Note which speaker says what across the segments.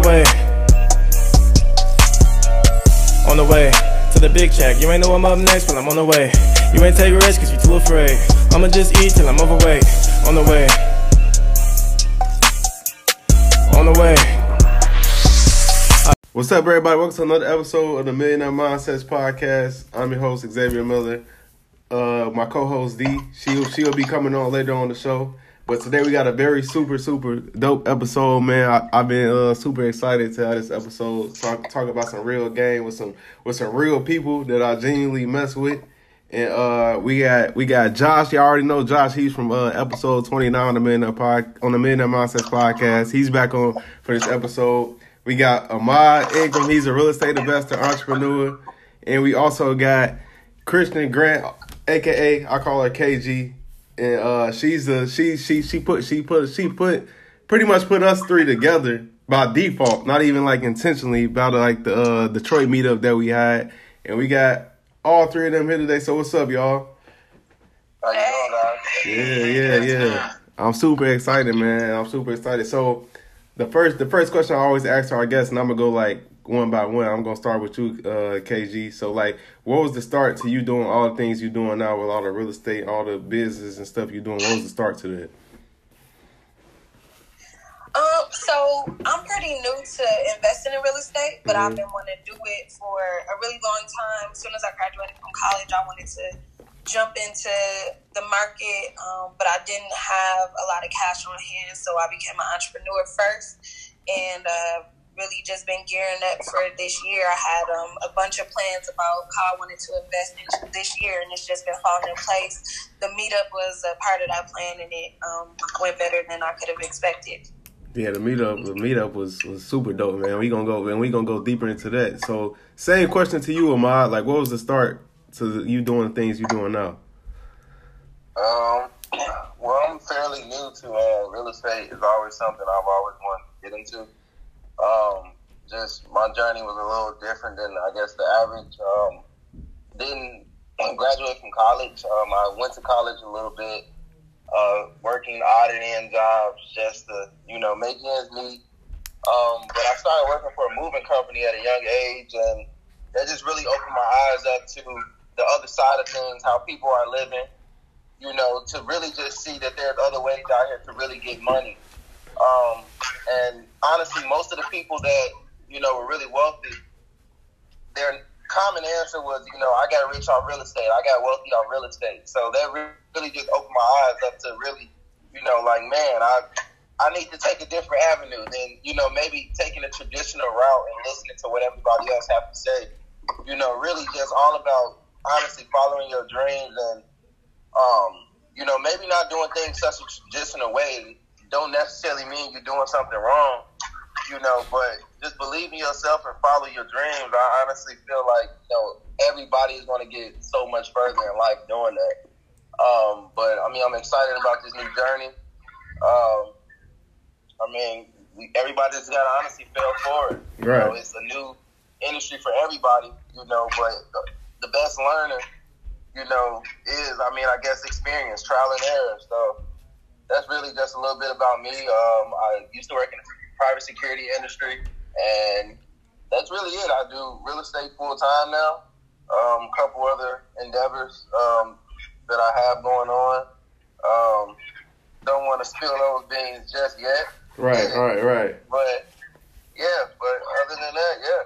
Speaker 1: The way. On the way to the big check. You ain't know I'm up next, but I'm on the way. You ain't take risks cause you too afraid. I'ma just eat till I'm overweight. On the way. On the way.
Speaker 2: What's up, everybody? Welcome to another episode of the Millionaire Mindsets Podcast. I'm your host, Xavier Miller. Uh, my co-host D, she'll she'll be coming on later on the show. But today we got a very super super dope episode, man. I, I've been uh, super excited to have this episode talk talk about some real game with some with some real people that I genuinely mess with. And uh, we got we got Josh. You all already know Josh. He's from uh, episode twenty nine on the Millionaire Pod on the Millionaire Mindsets podcast. He's back on for this episode. We got Ahmad Ingram. He's a real estate investor, entrepreneur, and we also got Kristen Grant, aka I call her KG, and uh, she's a she she she put she put she put pretty much put us three together by default, not even like intentionally. About like the uh, Detroit meetup that we had, and we got all three of them here today. So what's up, y'all?
Speaker 3: How you doing, guys?
Speaker 2: Yeah, yeah, yeah. I'm super excited, man. I'm super excited. So the first the first question I always ask our guests, and I'm gonna go like one by one. I'm gonna start with you, uh, KG. So like, what was the start to you doing all the things you're doing now with all the real estate, all the business and stuff you're doing? What was the start to that?
Speaker 3: Um, so I'm pretty new to investing in real estate, but I've been wanting to do it for a really long time. As soon as I graduated from college, I wanted to jump into the market, um, but I didn't have a lot of cash on hand, so I became an entrepreneur first, and uh, really just been gearing up for this year. I had um, a bunch of plans about how I wanted to invest into this year, and it's just been falling in place. The meetup was a part of that plan, and it um, went better than I could have expected.
Speaker 2: Yeah, the meetup the meetup was was super dope, man. We gonna go and we gonna go deeper into that. So same question to you, Ahmad. Like, what was the start to you doing the things you're doing now?
Speaker 4: Um, well, I'm fairly new to uh, real estate. It's always something I've always wanted to get into. Um, just my journey was a little different than I guess the average. Um, didn't graduate from college. Um, I went to college a little bit, uh, working odd and end jobs just to you know make ends meet. Um, but I started working for a moving company at a young age, and that just really opened my eyes up to the other side of things, how people are living. You know, to really just see that there's other ways out here to really get money. Um, and honestly, most of the people that you know were really wealthy, their common answer was, you know, I got rich off real estate. I got wealthy off real estate. So that really just opened my eyes up to really, you know, like man, I I need to take a different avenue than you know maybe taking a traditional route and listening to what everybody else have to say. You know, really just all about honestly following your dreams and um, you know maybe not doing things such a traditional way don't necessarily mean you're doing something wrong, you know, but just believe in yourself and follow your dreams. I honestly feel like, you know, everybody is going to get so much further in life doing that. Um, but I mean, I'm excited about this new journey. Um, I mean, we, everybody's got to honestly fail forward. You
Speaker 2: Right.
Speaker 4: know, it's a new industry for everybody, you know, but the, the best learner, you know, is, I mean, I guess experience, trial and error. So, that's really just a little bit about me. Um, I used to work in the private security industry, and that's really it. I do real estate full time now. Um, a couple other endeavors um, that I have going on. Um, don't want to spill those beans just yet,
Speaker 2: Right, right, right.
Speaker 4: but yeah. But other than that, yeah.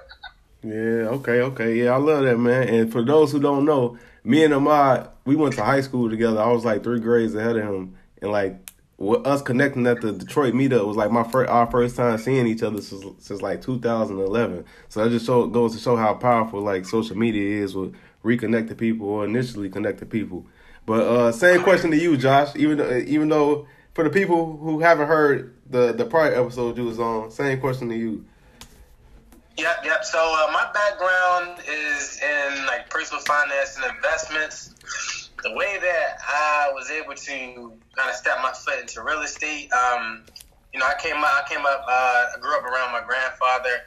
Speaker 2: Yeah, okay, okay. Yeah, I love that, man. And for those who don't know, me and Ahmad, we went to high school together. I was like three grades ahead of him. And like with us connecting at the Detroit meetup was like my first our first time seeing each other since, since like 2011. So that just show, goes to show how powerful like social media is with reconnecting people or initially connecting people. But uh, same question to you, Josh. Even though, even though for the people who haven't heard the the prior episode you was on, same question to you.
Speaker 5: Yep, yep. So uh, my background is in like personal finance and investments. The way that I was able to kind of step my foot into real estate, um, you know, I came up, I came up, uh, I grew up around my grandfather.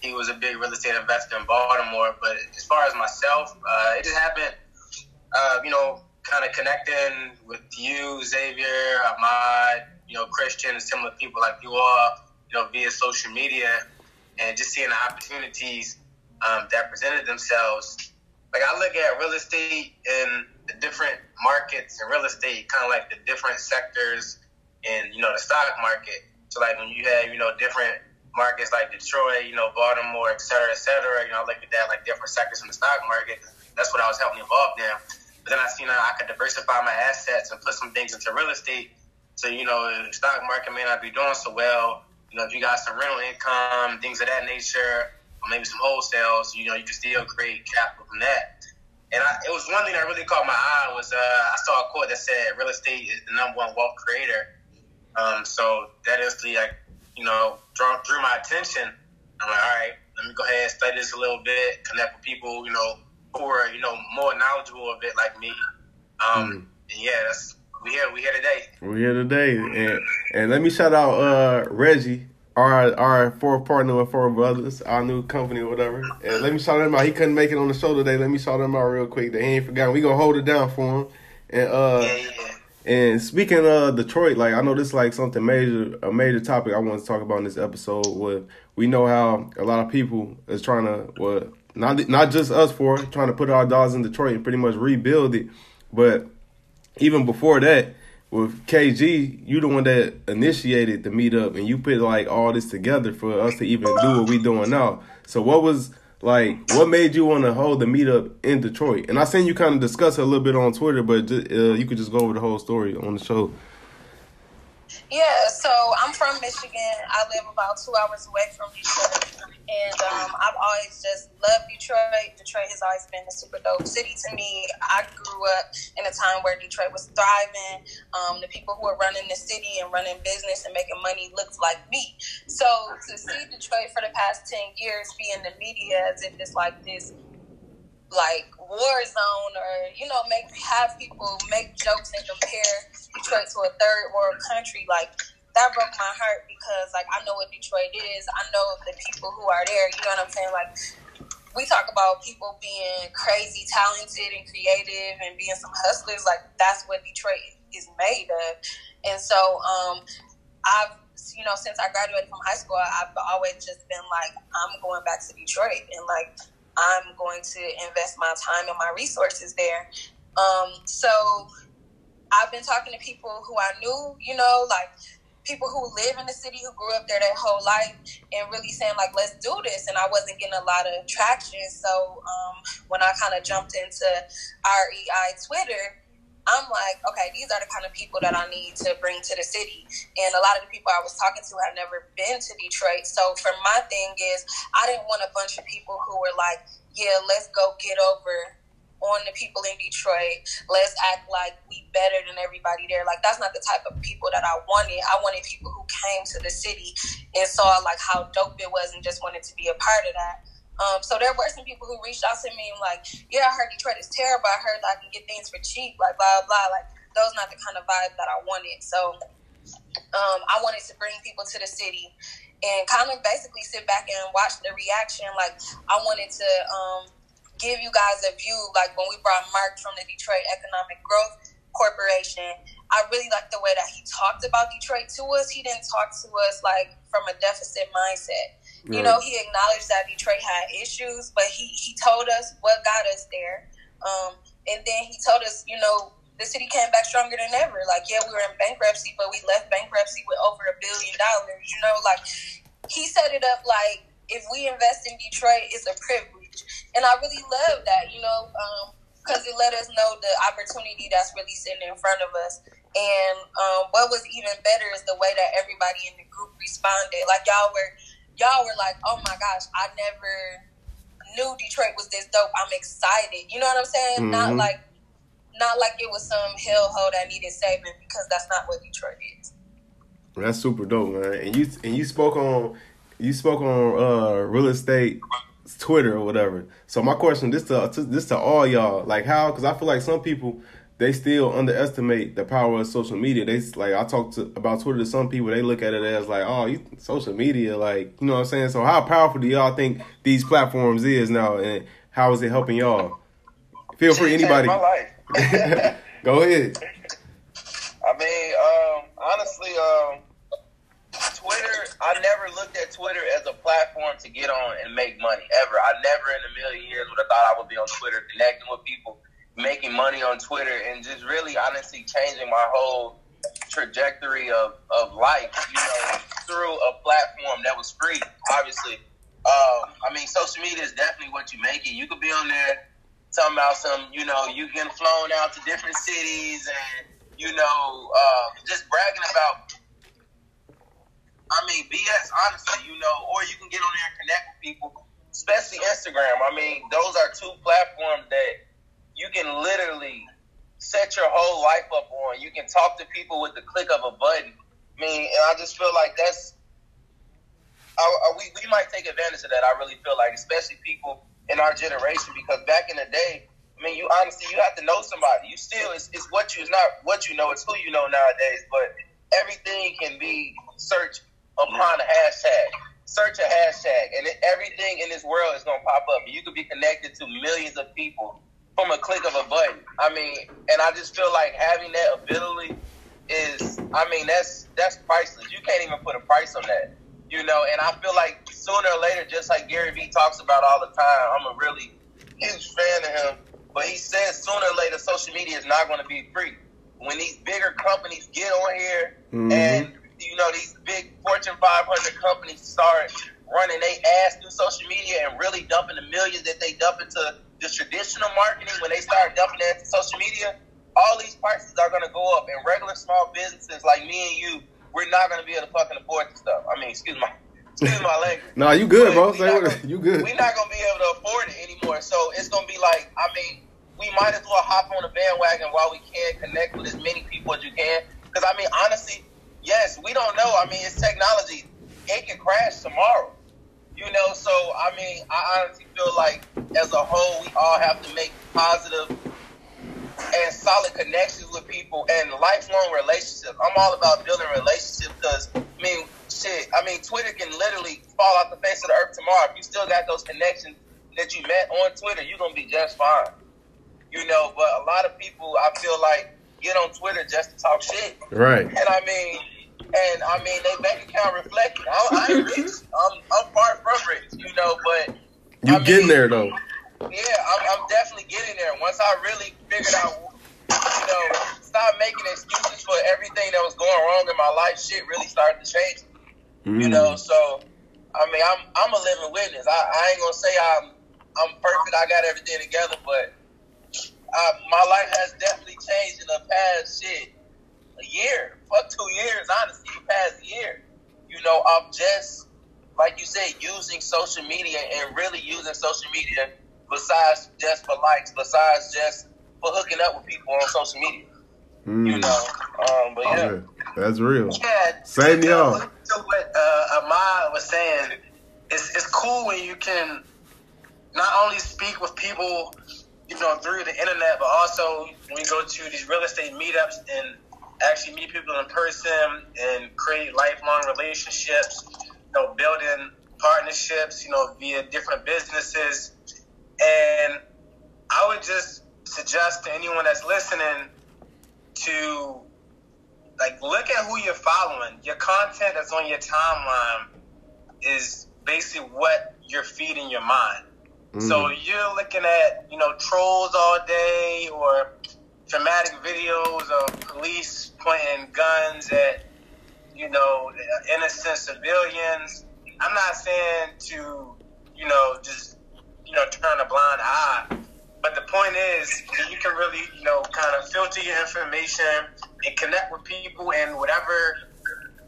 Speaker 5: He was a big real estate investor in Baltimore. But as far as myself, uh, it just happened, uh, you know, kind of connecting with you, Xavier, Ahmad, you know, Kristen, and similar people like you all, you know, via social media, and just seeing the opportunities um, that presented themselves. Like I look at real estate and the different markets and real estate, kind of like the different sectors in you know the stock market. So like when you have you know different markets like Detroit, you know Baltimore, et cetera, et cetera. You know I look at that like different sectors in the stock market. That's what I was helping involved in. But then I seen that I could diversify my assets and put some things into real estate. So you know the stock market may not be doing so well. You know if you got some rental income, things of that nature, or maybe some wholesales, you know you can still create capital from that. And I, it was one thing that really caught my eye was uh, I saw a quote that said real estate is the number one wealth creator. Um, so that instantly, like, you know, drew, drew my attention. I'm like, all right, let me go ahead and study this a little bit, connect with people, you know, who are, you know, more knowledgeable of it like me. Um, mm. And yeah, that's, we here, we here today.
Speaker 2: We're here today. And, and let me shout out uh, Reggie, our our fourth partner with Four Brothers, our new company or whatever. And let me shout him out. He couldn't make it on the show today. Let me shout him out real quick. That he ain't forgotten. We gonna hold it down for him. And uh, yeah, yeah. And speaking of Detroit, like I know this is like something major, a major topic I want to talk about in this episode. Where we know how a lot of people is trying to, well, not not just us for trying to put our dollars in Detroit and pretty much rebuild it, but even before that, with KG, you the one that initiated the meetup and you put like all this together for us to even do what we doing now. So what was like, what made you want to hold the meetup in Detroit? And I seen you kind of discuss it a little bit on Twitter, but uh, you could just go over the whole story on the show.
Speaker 3: Yeah, so I'm from Michigan. I live about two hours away from Detroit. And um, I've always just loved Detroit. Detroit has always been a super dope city to me. I grew up in a time where Detroit was thriving. Um, the people who are running the city and running business and making money looked like me. So to see Detroit for the past 10 years be in the media as if it's like this like war zone or you know make have people make jokes and compare Detroit to a third world country like that broke my heart because like I know what Detroit is. I know the people who are there. You know what I'm saying? Like we talk about people being crazy, talented, and creative, and being some hustlers. Like that's what Detroit is made of. And so um, I've you know since I graduated from high school, I've always just been like I'm going back to Detroit and like I'm going to invest my time and my resources there. Um, so I've been talking to people who I knew, you know, like people who live in the city who grew up there their whole life and really saying like let's do this and i wasn't getting a lot of traction so um, when i kind of jumped into rei twitter i'm like okay these are the kind of people that i need to bring to the city and a lot of the people i was talking to have never been to detroit so for my thing is i didn't want a bunch of people who were like yeah let's go get over on the people in Detroit. Let's act like we better than everybody there. Like that's not the type of people that I wanted. I wanted people who came to the city and saw like how dope it was and just wanted to be a part of that. Um, so there were some people who reached out to me and like, yeah, I heard Detroit is terrible. I heard I can get things for cheap, like blah blah. Like those not the kind of vibe that I wanted. So um, I wanted to bring people to the city and kind of basically sit back and watch the reaction. Like I wanted to um, give you guys a view, like when we brought Mark from the Detroit Economic Growth Corporation, I really liked the way that he talked about Detroit to us. He didn't talk to us like from a deficit mindset. Right. You know, he acknowledged that Detroit had issues, but he, he told us what got us there. Um, and then he told us, you know, the city came back stronger than ever. Like, yeah, we were in bankruptcy, but we left bankruptcy with over a billion dollars. You know, like he set it up like if we invest in Detroit, it's a privilege and I really love that, you know, because um, it let us know the opportunity that's really sitting in front of us. And um, what was even better is the way that everybody in the group responded. Like y'all were, y'all were like, "Oh my gosh, I never knew Detroit was this dope. I'm excited." You know what I'm saying? Mm-hmm. Not like not like it was some hellhole that needed saving because that's not what Detroit is.
Speaker 2: That's super dope, man. And you and you spoke on you spoke on uh real estate Twitter or whatever. So my question this to, to this to all y'all like how because I feel like some people they still underestimate the power of social media. They like I talk to about Twitter to some people. They look at it as like, oh, you, social media, like you know what I'm saying. So how powerful do y'all think these platforms is now, and how is it helping y'all? Feel free, anybody.
Speaker 4: My life.
Speaker 2: Go ahead.
Speaker 4: I mean, um, honestly, um, Twitter. I never looked at Twitter as a platform to get on and make money ever. I never in a million years would have thought I would be on Twitter connecting with people making money on Twitter and just really honestly changing my whole trajectory of, of life, you know, through a platform that was free, obviously. Um, I mean, social media is definitely what you make it. You could be on there talking about some, you know, you getting flown out to different cities and, you know, uh, just bragging about, I mean, BS, honestly, you know, or you can get on there and connect with people, especially Instagram. I mean, those are two platforms that you can literally set your whole life up on. You can talk to people with the click of a button. I mean, and I just feel like that's I, I, we we might take advantage of that. I really feel like, especially people in our generation, because back in the day, I mean, you honestly you have to know somebody. You still it's, it's what you it's not what you know, it's who you know nowadays. But everything can be searched upon a hashtag. Search a hashtag, and everything in this world is gonna pop up. You could be connected to millions of people from a click of a button. I mean, and I just feel like having that ability is, I mean, that's that's priceless. You can't even put a price on that, you know. And I feel like sooner or later, just like Gary Vee talks about all the time, I'm a really huge fan of him. But he says sooner or later, social media is not going to be free. When these bigger companies get on here, mm-hmm. and you know these big Fortune 500 companies start running their ass through social media and really dumping the millions that they dump into the traditional marketing, when they start dumping it into social media, all these prices are going to go up. And regular small businesses like me and you, we're not going to be able to fucking afford this stuff. I mean, excuse my excuse my language.
Speaker 2: nah, you good, bro. Say gonna, you good.
Speaker 4: We're not going to be able to afford it anymore. So it's going to be like, I mean, we might as well hop on the bandwagon while we can, connect with as many people as you can. Because, I mean, honestly, yes, we don't know. I mean, it's technology. It can crash tomorrow. You know, so I mean, I honestly feel like as a whole, we all have to make positive and solid connections with people and lifelong relationships. I'm all about building relationships because, I mean, shit, I mean, Twitter can literally fall off the face of the earth tomorrow. If you still got those connections that you met on Twitter, you're going to be just fine. You know, but a lot of people, I feel like, get on Twitter just to talk shit.
Speaker 2: Right.
Speaker 4: And I mean, and I mean, they bank account reflected. I, I ain't rich. I'm, I'm far from rich, you know, but
Speaker 2: you I getting there though.
Speaker 4: Yeah, I'm, I'm definitely getting there. Once I really figured out, you know, stop making excuses for everything that was going wrong in my life. Shit really started to change. Mm. You know, so I mean, I'm I'm a living witness. I, I ain't gonna say I'm I'm perfect. I got everything together, but uh, my life has definitely changed in the past shit a year, fuck two years, honestly, past year. You know, I'm just like you said, using social media and really using social media besides just for likes, besides just for hooking up with people on social media. Mm. You know, um, but yeah.
Speaker 2: that's real.
Speaker 5: Yeah,
Speaker 2: same y'all.
Speaker 5: To what uh, Ahmad was saying, it's it's cool when you can not only speak with people, you know, through the internet, but also when you go to these real estate meetups and actually meet people in person and create lifelong relationships, you know, building partnerships, you know, via different businesses. And I would just suggest to anyone that's listening to like look at who you're following. Your content that's on your timeline is basically what you're feeding your mind. Mm. So you're looking at, you know, trolls all day or dramatic videos of police pointing guns at, you know, innocent civilians. I'm not saying to, you know, just, you know, turn a blind eye. But the point is, you can really, you know, kind of filter your information and connect with people in whatever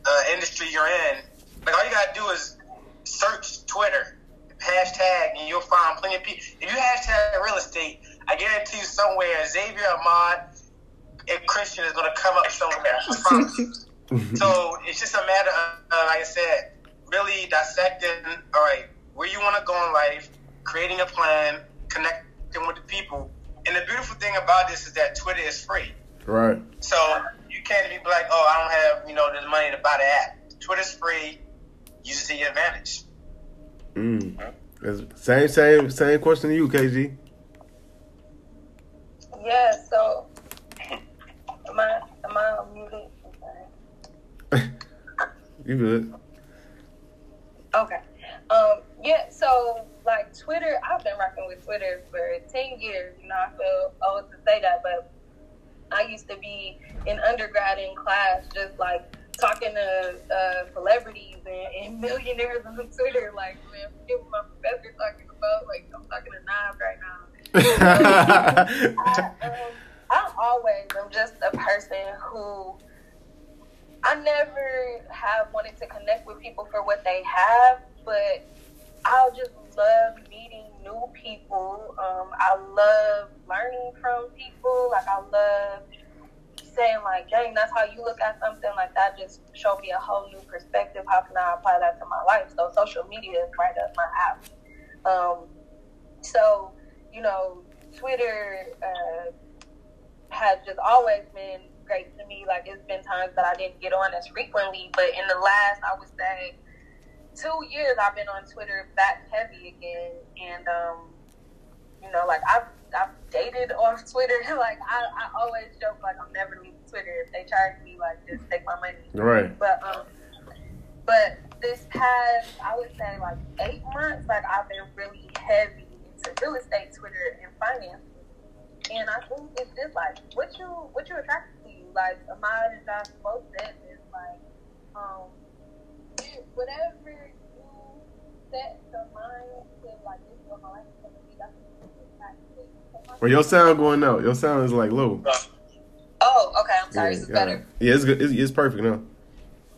Speaker 5: uh, industry you're in. Like all you gotta do is search Twitter, hashtag, and you'll find plenty of people. If you hashtag real estate, I guarantee you somewhere, Xavier Ahmad and Kristen is going to come up somewhere. I promise you. so it's just a matter of, uh, like I said, really dissecting. All right, where you want to go in life, creating a plan, connecting with the people. And the beautiful thing about this is that Twitter is free.
Speaker 2: Right.
Speaker 5: So you can't be like, oh, I don't have you know the money to buy the app. Twitter's free. Use it to your advantage.
Speaker 2: Mm. Same, same, same question to you, KG.
Speaker 3: Yeah, so am I am I muted?
Speaker 2: You good?
Speaker 3: Okay. Um, yeah, so like Twitter, I've been rocking with Twitter for 10 years. You know, I feel old to say that, but I used to be in undergrad in class, just like talking to uh, celebrities and, and millionaires on Twitter. Like, man, forget what my professor talking about. Like, I'm talking to Nas right now. I, um, I always am just a person who I never have wanted to connect with people for what they have, but I just love meeting new people. Um, I love learning from people. Like I love saying like, dang, that's how you look at something like that. Just show me a whole new perspective. How can I apply that to my life? So social media is right up my alley. Um, so you know, Twitter uh, has just always been great to me. Like it's been times that I didn't get on as frequently, but in the last, I would say, two years, I've been on Twitter back heavy again, and um, you know, like I've I've dated off Twitter. like I, I always joke like I'm never leaving Twitter. If they charge me, like just take my money.
Speaker 2: Right.
Speaker 3: But um, but this past, I would say like eight months, like I've been really heavy into real estate Twitter and finance. And I think it's just like what you what you attracted to you. Like Ahmad and Josh both said this, like, um, whatever you set your mind to like this is what my life is gonna be, that's what you attract to.
Speaker 2: Well, your sound going out. Your sound is like low.
Speaker 3: Oh, okay, I'm sorry, this is
Speaker 2: yeah,
Speaker 3: better.
Speaker 2: yeah, it's good. It's, it's perfect now.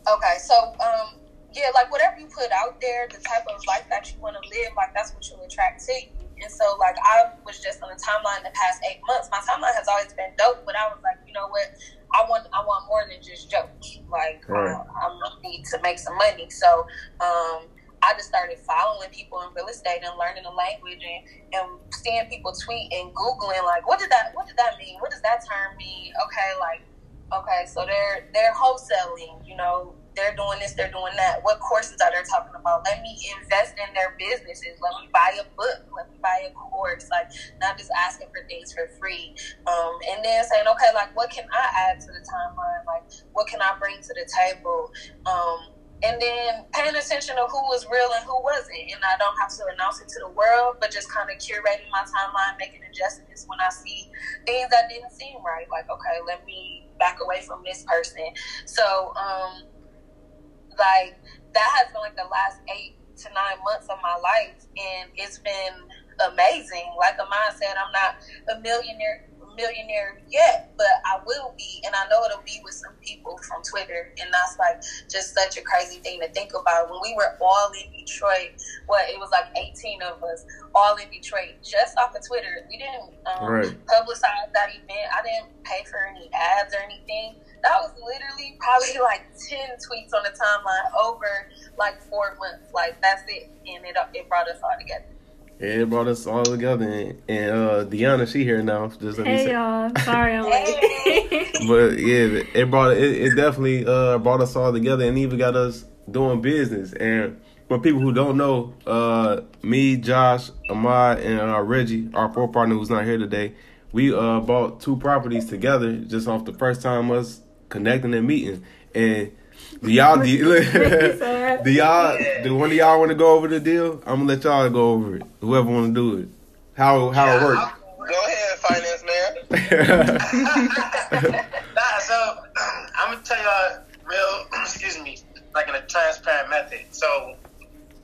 Speaker 3: Okay, so um, yeah, like whatever you put out there, the type of life that you want to live, like that's what you attract to you. And so, like I was just on the timeline the past eight months. My timeline has always been dope, but I was like, you know what? I want, I want more than just jokes. Like
Speaker 2: Right.
Speaker 3: uh, I need to make some money. So, um, I just started following people in real estate and learning the language and, and seeing people tweet and googling like, what did that, what did that mean? What does that term mean? Okay, like okay, so they're they're wholesaling, you know, they're doing this, they're doing that. What courses are they talking about? Let me invest in their businesses. Let me buy a book. Let me buy a course. Like not just asking for things for free. Um, and then saying, okay, like what can I add to the timeline? Like what can I bring to the table? Um, and then paying attention to who was real and who wasn't. And I don't have to announce it to the world, but just kind of curating my timeline, making adjustments when I see things that didn't seem right. Like, okay, let me back away from this person. So, um, like, that has been like the last eight to nine months of my life. And it's been amazing. Like Ahmad said, I'm not a millionaire millionaire yet, but I will be, and I know it'll be with some people from Twitter, and that's like just such a crazy thing to think about. When we were all in Detroit, what it was like 18 of us, all in Detroit, just off of Twitter. We didn't um,
Speaker 2: Right.
Speaker 3: publicize that event. I didn't pay for any ads or anything. That was literally probably like 10 tweets on the timeline over like four months. Like that's it, and it it brought us all together.
Speaker 2: Yeah, it brought us all together, and, and uh, Deanna, she here now. Just let me
Speaker 6: Hey
Speaker 2: say.
Speaker 6: y'all, sorry I'm late.
Speaker 2: But yeah, it brought it, it definitely uh, brought us all together, and even got us doing business. And for people who don't know, uh, me, Josh, Ahmad, and uh, Reggie, our pro partner who's not here today, we uh, bought two properties together just off the first time us connecting and meeting. And do y'all do, do y'all do one of y'all want to go over the deal? I'm gonna let y'all go over it. Whoever want to do it, how how it works.
Speaker 4: Go ahead, finance man.
Speaker 5: Nah, so I'm gonna tell y'all real, excuse me, like in a transparent method. So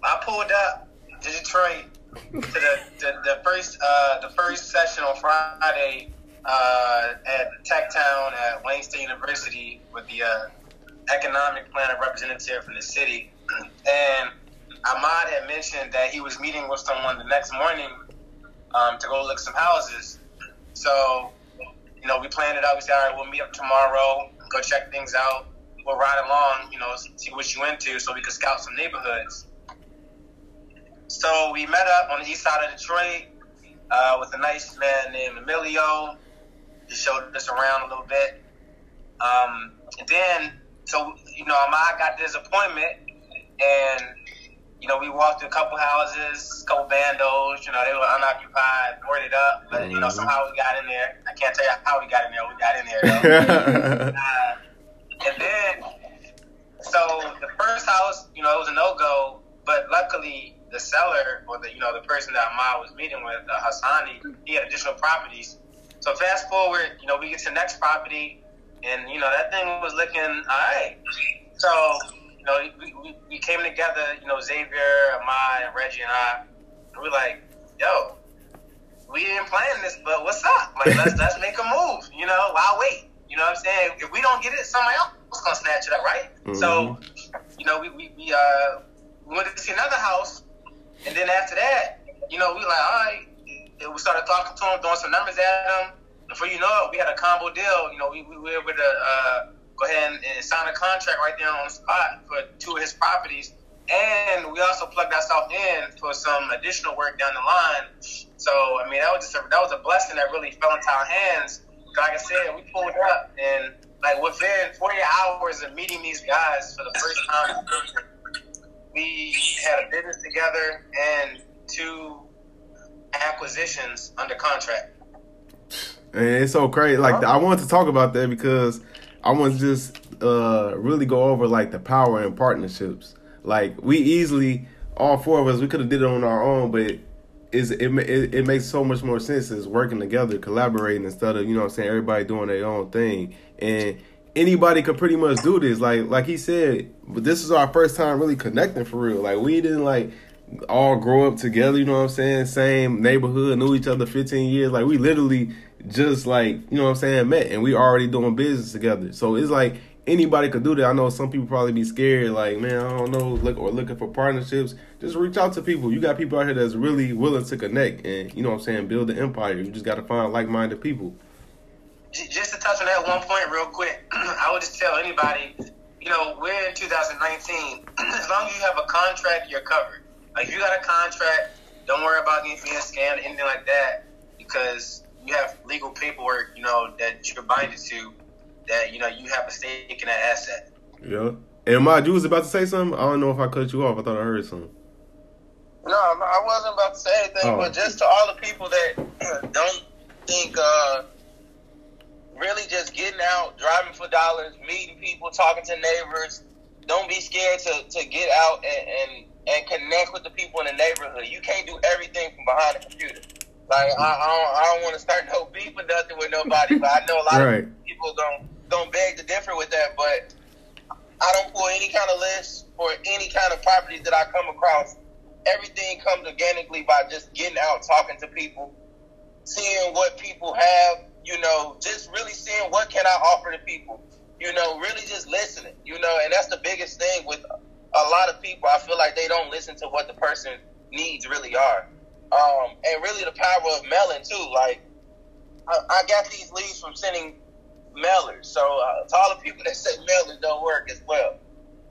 Speaker 5: I pulled up to Detroit to the the, the first uh, the first session on Friday uh, at TechTown at Wayne State University with the uh, economic planner representative from the city, and Ahmad had mentioned that he was meeting with someone the next morning um, to go look some houses. So, you know, we planned it out. We said, all right, we'll meet up tomorrow, go check things out. We'll ride along, you know, see what you into so we could scout some neighborhoods. So we met up on the east side of Detroit uh, with a nice man named Emilio. He showed us around a little bit. Um, and then, so, you know, Ahmad got this appointment and you know, we walked through a couple houses, a couple bandos. You know, they were unoccupied, boarded up, but you know,
Speaker 2: Mm-hmm.
Speaker 5: somehow we got in there. I can't tell you how we got in there. We got in there. Though. uh, and then, so the first house, you know, it was a no go, but luckily the seller or the you know the person that Ma was meeting with, uh, Hassani, he had additional properties. So fast forward, you know, we get to the next property, and you know that thing was looking all right. So you know, we, we, we came together, you know, Xavier, Ahmad, and Reggie and I, and we're like, yo, we didn't plan this, but what's up? Like, let's let's make a move. You know, why wait? You know what I'm saying? If we don't get it, somebody else is gonna snatch it up, right? So, you know, we we, we uh we went to see another house, and then after that, you know, we like, all right, we started talking to him, throwing some numbers at him. Before you know it, we had a combo deal. You know, we, we were able to uh, go ahead and, and sign a contract right there on the spot for two of his properties. And we also plugged ourselves in for some additional work down the line. So, I mean, that was just a, that was a blessing that really fell into our hands. Like I said, we pulled up and like within 40 hours of meeting these guys for the first time, we had a business together and two acquisitions under contract.
Speaker 2: And it's so crazy. Like I wanted to talk about that because I want to just uh really go over like the power in partnerships. Like we easily, all four of us, we could have did it on our own, but is it, it it makes so much more sense as working together, collaborating instead of you know what I'm saying everybody doing their own thing. And anybody could pretty much do this. Like like he said, but this is our first time really connecting for real. Like we didn't like all grow up together, you know what I'm saying? Same neighborhood, knew each other 15 years. Like we literally just like, you know what I'm saying, met and we already doing business together. So it's like anybody could do that. I know some people probably be scared, like, man, I don't know, look or looking for partnerships. Just reach out to people. You got people out here that's really willing to connect and you know what I'm saying, build an empire. You just gotta find like minded people.
Speaker 5: Just to touch on that one point real quick, I would just tell anybody, you know, we're in 2019. as long as you have a contract, you're covered. Like, if you got a contract, don't worry about being scammed or anything like that because you have legal paperwork, you know, that you're binded to that, you know, you have a stake in that asset.
Speaker 2: Yeah. And my you was about to say something? I don't know if I cut you off. I thought I heard something.
Speaker 4: No, no, I wasn't about to say anything,
Speaker 2: Oh.
Speaker 4: but just to all the people that don't think, uh, really just getting out, driving for dollars, meeting people, talking to neighbors. Don't be scared to, to get out and, and, and connect with the people in the neighborhood. You can't do everything from behind a computer. Like I, I don't, I don't want to start no beef or nothing with nobody, but I know a lot
Speaker 2: Right.
Speaker 4: of people don't don't beg to differ with that. But I don't pull any kind of list for any kind of properties that I come across. Everything comes organically by just getting out, talking to people, seeing what people have. You know, just really seeing what can I offer to people. You know, really just listening. You know, and that's the biggest thing with a lot of people. I feel like they don't listen to what the person needs really are. Um, and really the power of mailing too. Like I, I got these leads from sending mailers. So uh, to all the people that say mailers don't work as well.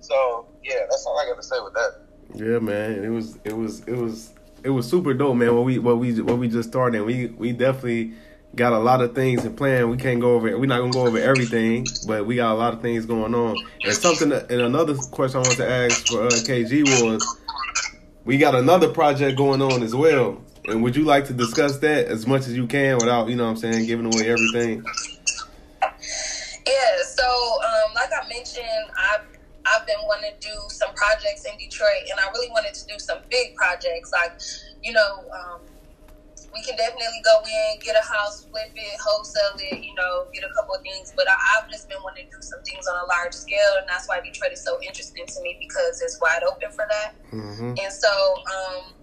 Speaker 4: So yeah, that's all I got to say with that.
Speaker 2: Yeah, man. It was it was it was it was super dope, man. What we what we what we just started. We we definitely got a lot of things in plan. We can't go over. We're not gonna go over everything, but we got a lot of things going on. And something. And another question I want to ask for uh, KG was, we got another project going on as well. And would you like to discuss that as much as you can without, you know what I'm saying, giving away everything?
Speaker 3: Yeah, so um, like I mentioned, I've I've been wanting to do some projects in Detroit, and I really wanted to do some big projects. Like, you know, um, we can definitely go in, get a house, flip it, wholesale it, you know, get a couple of things. But I, I've just been wanting to do some things on a large scale, and that's why Detroit is so interesting to me because it's wide open for that.
Speaker 2: Mm-hmm.
Speaker 3: And so, um,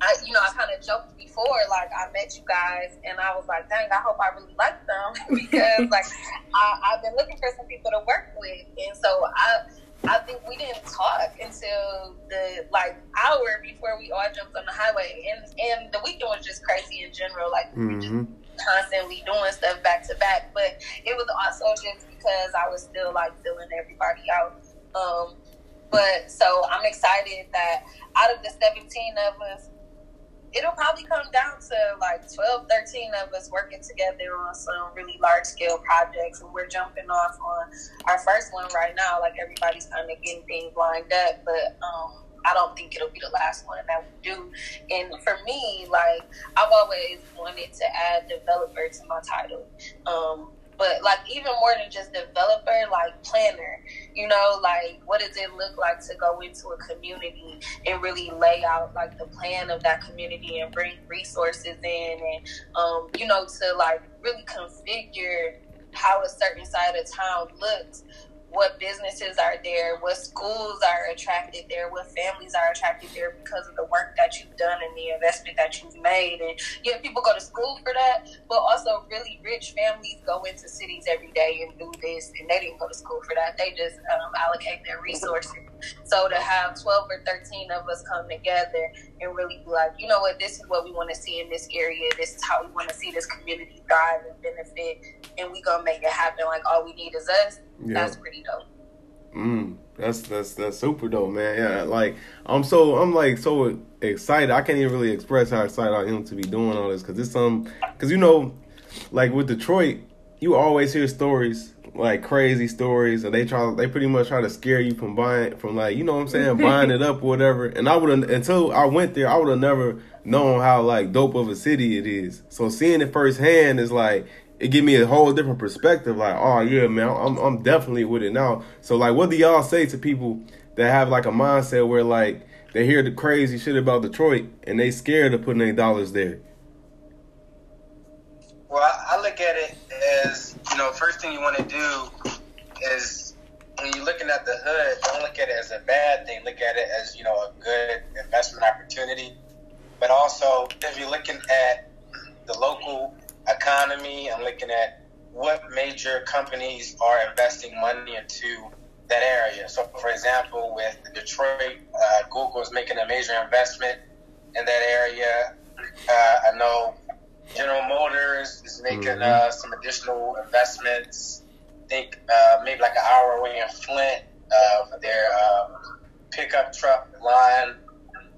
Speaker 3: I, you know, I kind of joked before, like I met you guys, and I was like, dang, I hope I really like them because, like, I, I've been looking for some people to work with, and so I, I think we didn't talk until the like hour before we all jumped on the highway, and and the weekend was just crazy in general. Like, we just
Speaker 2: Mm-hmm.
Speaker 3: constantly doing stuff back to back. But it was also just because I was still like filling everybody out. Um, but so I'm excited that out of the 17 of us, it'll probably come down to like 12, 13 of us working together on some really large scale projects. And we're jumping off on our first one right now. Like everybody's kind of getting things lined up, but um, I don't think it'll be the last one that we do. And for me, like I've always wanted to add developer to my title. Um, but like even more than just developer, like planner, you know, like what does it look like to go into a community and really lay out like the plan of that community and bring resources in and um, you know, to like really configure how a certain side of town looks what businesses are there, what schools are attracted there, what families are attracted there because of the work that you've done and the investment that you've made. And yeah, people go to school for that, but also really rich families go into cities every day and do this, and they didn't go to school for that. They just um, allocate their resources. So to have 12 or 13 of us come together and really be like, you know what, this is what we want to see in this area. This is how we want to see this community thrive and benefit, and we gonna make it happen. Like all we need is us yeah. That's pretty dope. Mm,
Speaker 2: that's that's that's super dope, man. Yeah, like I'm so I'm like so excited. I can't even really express how excited I am to be doing all this because it's some um, because you know, like with Detroit, you always hear stories like crazy stories, and they try they pretty much try to scare you from buying from like you know what I'm saying buying it up or whatever. And I would until I went there, I would have never known how like dope of a city it is. So seeing it firsthand is like it give me a whole different perspective. Like, oh yeah, man, I'm I'm definitely with it now. So like, what do y'all say to people that have like a mindset where like they hear the crazy shit about Detroit and they scared of putting their dollars there?
Speaker 5: Well, I look at it as know, first thing you want to do is when you're looking at the hood, don't look at it as a bad thing. Look at it as you know a good investment opportunity. But also, if you're looking at the local economy. I'm looking at what major companies are investing money into that area. So, for example, with Detroit, uh, Google is making a major investment in that area. Uh, I know General Motors is making mm-hmm. uh, some additional investments. I think uh, maybe like an hour away in Flint uh, for their um, pickup truck line.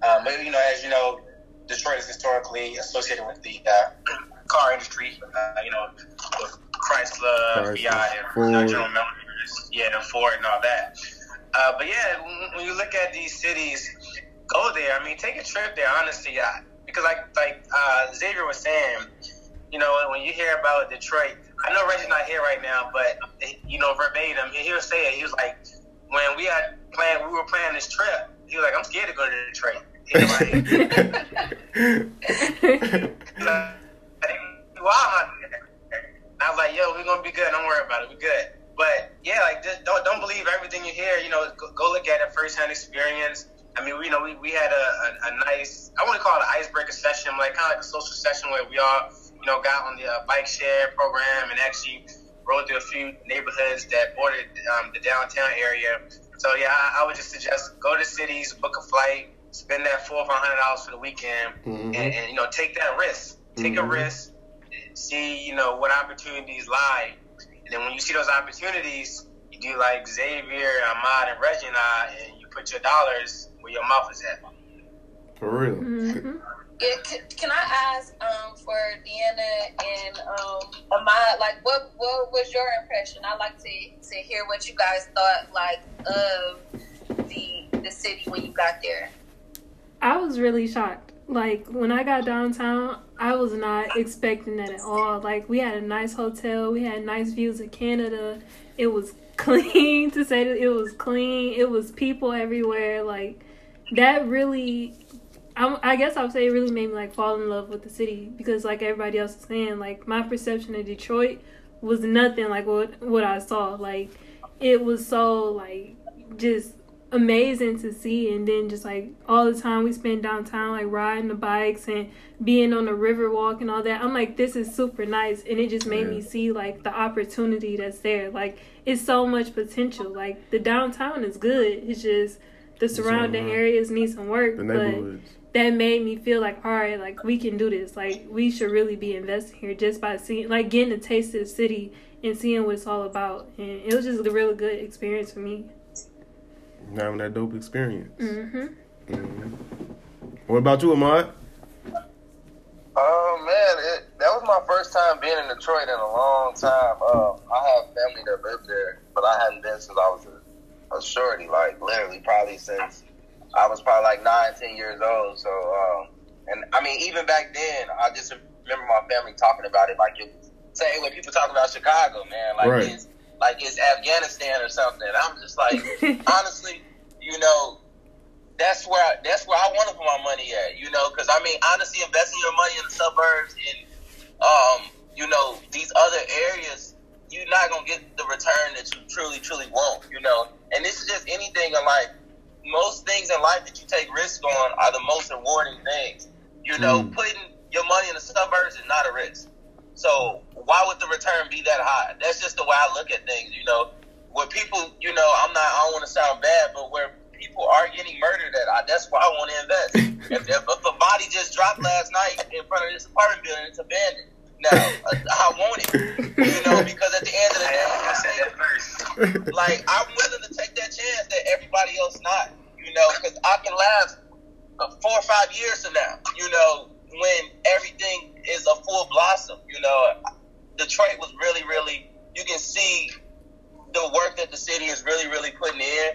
Speaker 5: Um, but you know, as you know, Detroit is historically associated with the uh, car industry. Uh, you know, with Chrysler, Chrysler Fiat, and Ford. General Motors, yeah, and Ford and all that. Uh, but yeah, when you look at these cities, go there. I mean, take a trip there. Honestly, uh, because like like uh, Xavier was saying, you know, when you hear about Detroit, I know Reggie's not here right now, but you know, verbatim, he'll say it. He was like, when we had planned, we were planning this trip. He was like, I'm scared to go to Detroit. He like. I was like, yo, we're gonna be good. Don't worry about it. We're good. But yeah, like just don't don't believe everything you hear. You know, go, go look at it firsthand experience. I mean, we, you know, we, we had a, a, a nice, I want to call it an icebreaker session, like kind of like a social session where we all, you know, got on the uh, bike share program and actually rode through a few neighborhoods that bordered um, the downtown area. So yeah, I, I, would just suggest go to cities, book a flight, spend that four or five hundred dollars for the weekend, mm-hmm. and, and, you know, take that risk. Take mm-hmm. a risk see, you know, what opportunities lie. And then when you see those opportunities, you do like Xavier, Ahmad, and I, and you put your dollars where your mouth is at.
Speaker 2: For real. Mm-hmm.
Speaker 3: can, can, I ask um, for Deanna and um, Ahmad, like, what what was your impression? I'd like to to hear what you guys thought, like, of the the city when you got there.
Speaker 6: I was really shocked. Like when I got downtown, I was not expecting that at all. Like we had a nice hotel, we had nice views of Canada. It was clean to say that it was clean. It was people everywhere. Like that really I, I guess I would say it really made me like fall in love with the city because like everybody else is saying, like my perception of Detroit was nothing like what what I saw. Like it was so like just amazing to see and then just like all the time we spend downtown like riding the bikes and being on the river walk and all that i'm like this is super nice and it just made yeah. me see like the opportunity that's there like it's so much potential like the downtown is good it's just the surrounding areas need some work but that made me feel like, all right, like we can do this. Like we should really be investing here just by seeing, like getting a taste of the city and seeing what it's all about. And it was just a really good experience for me.
Speaker 2: Having that dope experience.
Speaker 6: hmm
Speaker 2: hmm What about you, Ahmad?
Speaker 4: Oh man, it, that was my first time being in Detroit in a long time. Um, I have family that lived there, but I hadn't been since I was a, a shorty, like literally probably since I was probably like nine, ten years old. So, um, and I mean, even back then, I just remember my family talking about it like it. Say when people talk about Chicago, man, like
Speaker 2: Right.
Speaker 4: it's like it's Afghanistan or something. I'm just like, honestly, you know, that's where I, that's where I want to put my money at. You know, because I mean, honestly, investing your money in the suburbs and um, you know these other areas, you're not gonna get the return that you truly, truly want. You know, and this is just anything in life. Most things in life that you take risks on are the most rewarding things. You know,
Speaker 2: Mm.
Speaker 4: putting your money in the suburbs is not a risk. So why would the return be that high? That's just the way I look at things. You know, where people, you know, I'm not. I don't want to sound bad, but where people are getting murdered at, I, that's why I want to invest. if, if, if a body just dropped last night in front of this apartment building, it's abandoned. Now I, I want it, you know, because at the end of the day,
Speaker 5: I said that first.
Speaker 4: like I'm willing to take that chance that everybody else not. You know, because I can last uh, four or five years from now. You know, when everything is a full blossom. You know, Detroit was really, really. You can see the work that the city is really, really putting in.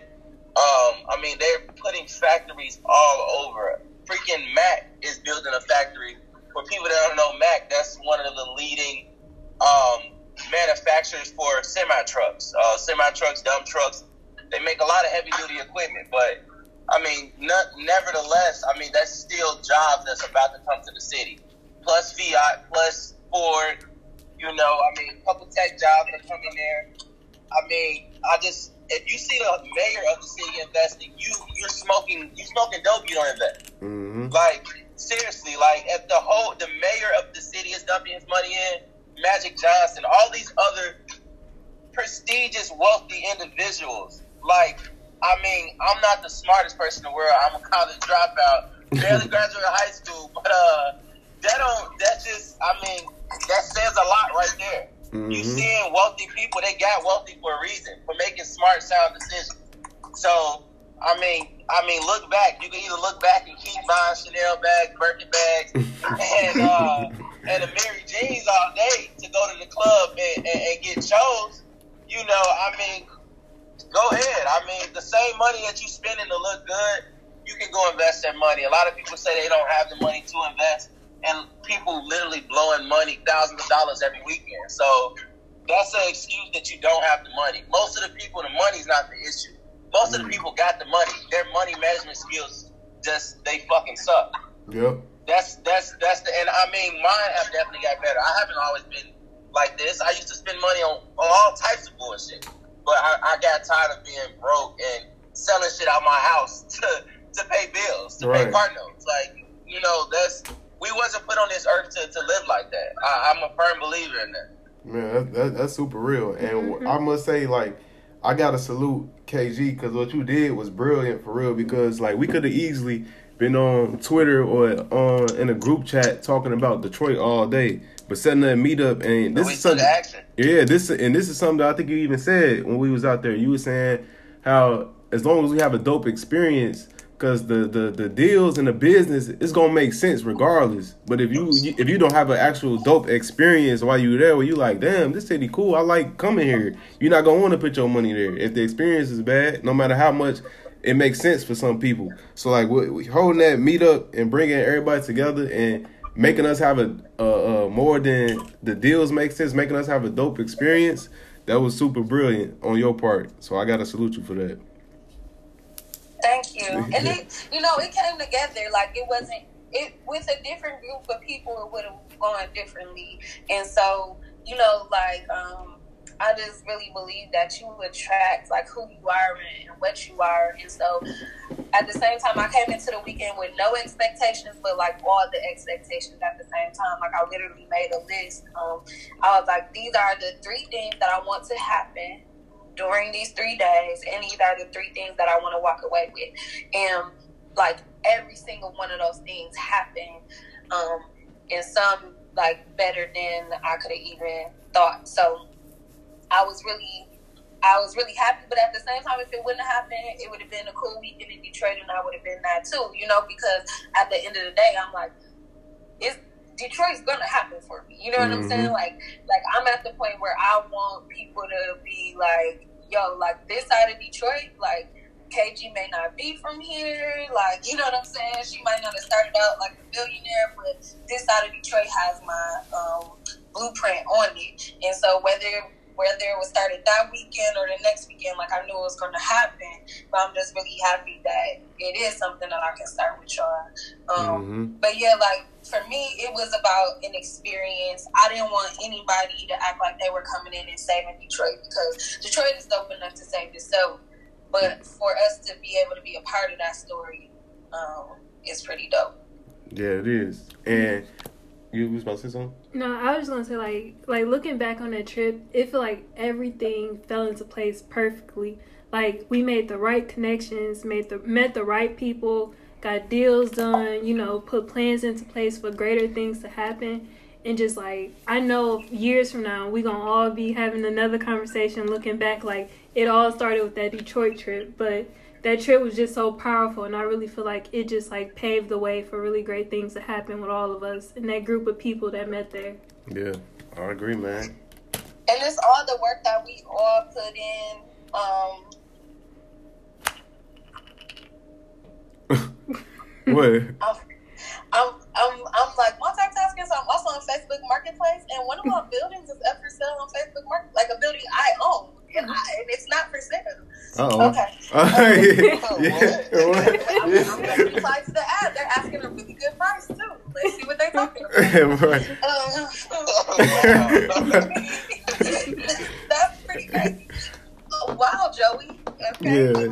Speaker 4: Um, I mean, they're putting factories all over. Freaking Mack is building a factory. For people that don't know Mack, that's one of the leading um, manufacturers for semi trucks, uh, semi trucks, dump trucks. They make a lot of heavy duty equipment, but I mean, not, nevertheless, I mean that's still jobs that's about to come to the city. Plus Fiat, plus Ford. You know, I mean, a couple tech jobs are coming there. I mean, I just if you see the mayor of the city investing, you you're smoking you smoking dope. You don't invest.
Speaker 2: hmm
Speaker 4: Like seriously, like if the whole the mayor of the city is dumping his money in, Magic Johnson, all these other prestigious, wealthy individuals. Like, I mean, I'm not the smartest person in the world. I'm a college dropout, barely graduated high school, but uh, that don't that just I mean that says a lot right there. You
Speaker 2: Mhm.
Speaker 4: seeing wealthy people, they got wealthy for a reason, for making smart, sound decisions. So, I mean, I mean, look back. You can either look back and keep buying Chanel bags, Birkin bags, and uh, and the Amiri Jeans all day to go to the club and, and, and get chose. You know, I mean, go ahead. I mean, the same money that you spending to look good, you can go invest that money. A lot of people say they don't have the money to invest, and people literally blowing money, thousands of dollars every weekend. So that's an excuse that you don't have the money. Most of the people, the money's not the issue. Most of the people got the money. Their money management skills just they fucking suck.
Speaker 2: Yep.
Speaker 4: That's that's that's the and I mean mine have definitely got better. I haven't always been like this. I used to spend money on, on all types of bullshit. But I, I got tired of being broke and selling shit out my house to to pay bills, to pay
Speaker 2: Right.
Speaker 4: car notes. Like, you know, that's we wasn't put on this earth to, to live like that. I, I'm a firm believer in that.
Speaker 2: Man, that, that, that's super real. And
Speaker 6: Mhm.
Speaker 2: I must say, like, I gotta salute KG because what you did was brilliant for real. Because like we could have easily been on Twitter or on in a group chat talking about Detroit all day, but setting that meetup and this is something.
Speaker 4: action.
Speaker 2: Yeah, this and this is something that I think you even said when we was out there. You were saying how as long as we have a dope experience, because the, the the deals and the business it's gonna make sense regardless. But if you if you don't have an actual dope experience while you're there, where you like, damn, this city cool, I like coming here. You're not gonna want to put your money there if the experience is bad, no matter how much. It makes sense for some people. So like we, we holding that meetup and bringing everybody together and making us have a more than the deals make sense, making us have a dope experience. That was super brilliant on your part. So I gotta salute you for that.
Speaker 3: Thank you. And it, you know, it came together like it wasn't it with a different group of people. It would have gone differently. And so, you know, like um, I just really believe that you attract like who you are and, and what you are. And so, at the same time, I came into the weekend with no expectations, but like all the expectations at the same time. Like I literally made a list. Um, I was like, these are the three things that I want to happen during these three days, and these are the three things that I want to walk away with. And like every single one of those things happened, um, and some like better than I could have even thought. So I was really, I was really happy. But at the same time, if it wouldn't have happened, it would have been a cool weekend in Detroit, and I would have been that too. You know, because at the end of the day, I'm like, it's Detroit's gonna happen for me. You know what mm-hmm. I'm saying? Like, like I'm at the point where I want people to be like, yo, like this side of Detroit, like KG may not be from here, like you know what I'm saying. She might not have started out like a billionaire, but this side of Detroit has my um, blueprint on it. And so whether whether it was started that weekend or the next weekend, like I knew it was going to happen. But I'm just really happy that it is something that I can start with y'all. Um, mm-hmm. But yeah, like for me, it was about an experience. I didn't want anybody to act like they were coming in and saving Detroit because Detroit is dope enough to save itself. But for us to be able to be a part of that story um, is pretty dope.
Speaker 2: Yeah, it is. And you was about to say something?
Speaker 6: No, I was just gonna say like like looking back on that trip, it felt like everything fell into place perfectly. Like we made the right connections, made the met the right people, got deals done, you know, put plans into place for greater things to happen. And just like I know years from now we gonna all be having another conversation looking back like it all started with that Detroit trip. But that trip was just so powerful and I really feel like it just like paved the way for really great things to happen with all of us and that group of people that met there.
Speaker 2: Yeah, I agree, man.
Speaker 3: And it's all the work that we all put in. Um
Speaker 2: what?
Speaker 3: I'm, I'm, I'm, I'm like multitasking, so I'm also on Facebook Marketplace, and one of my buildings is up for sale on Facebook Market, like a building I own and, I, and it's not for sale. Oh. Okay. Uh, yeah. I'm, I'm going to reply to the ad. They're asking a really good price too. Let's see what they're talking about. right. Um, that's pretty crazy. Oh, wow, Joey. Okay, yeah.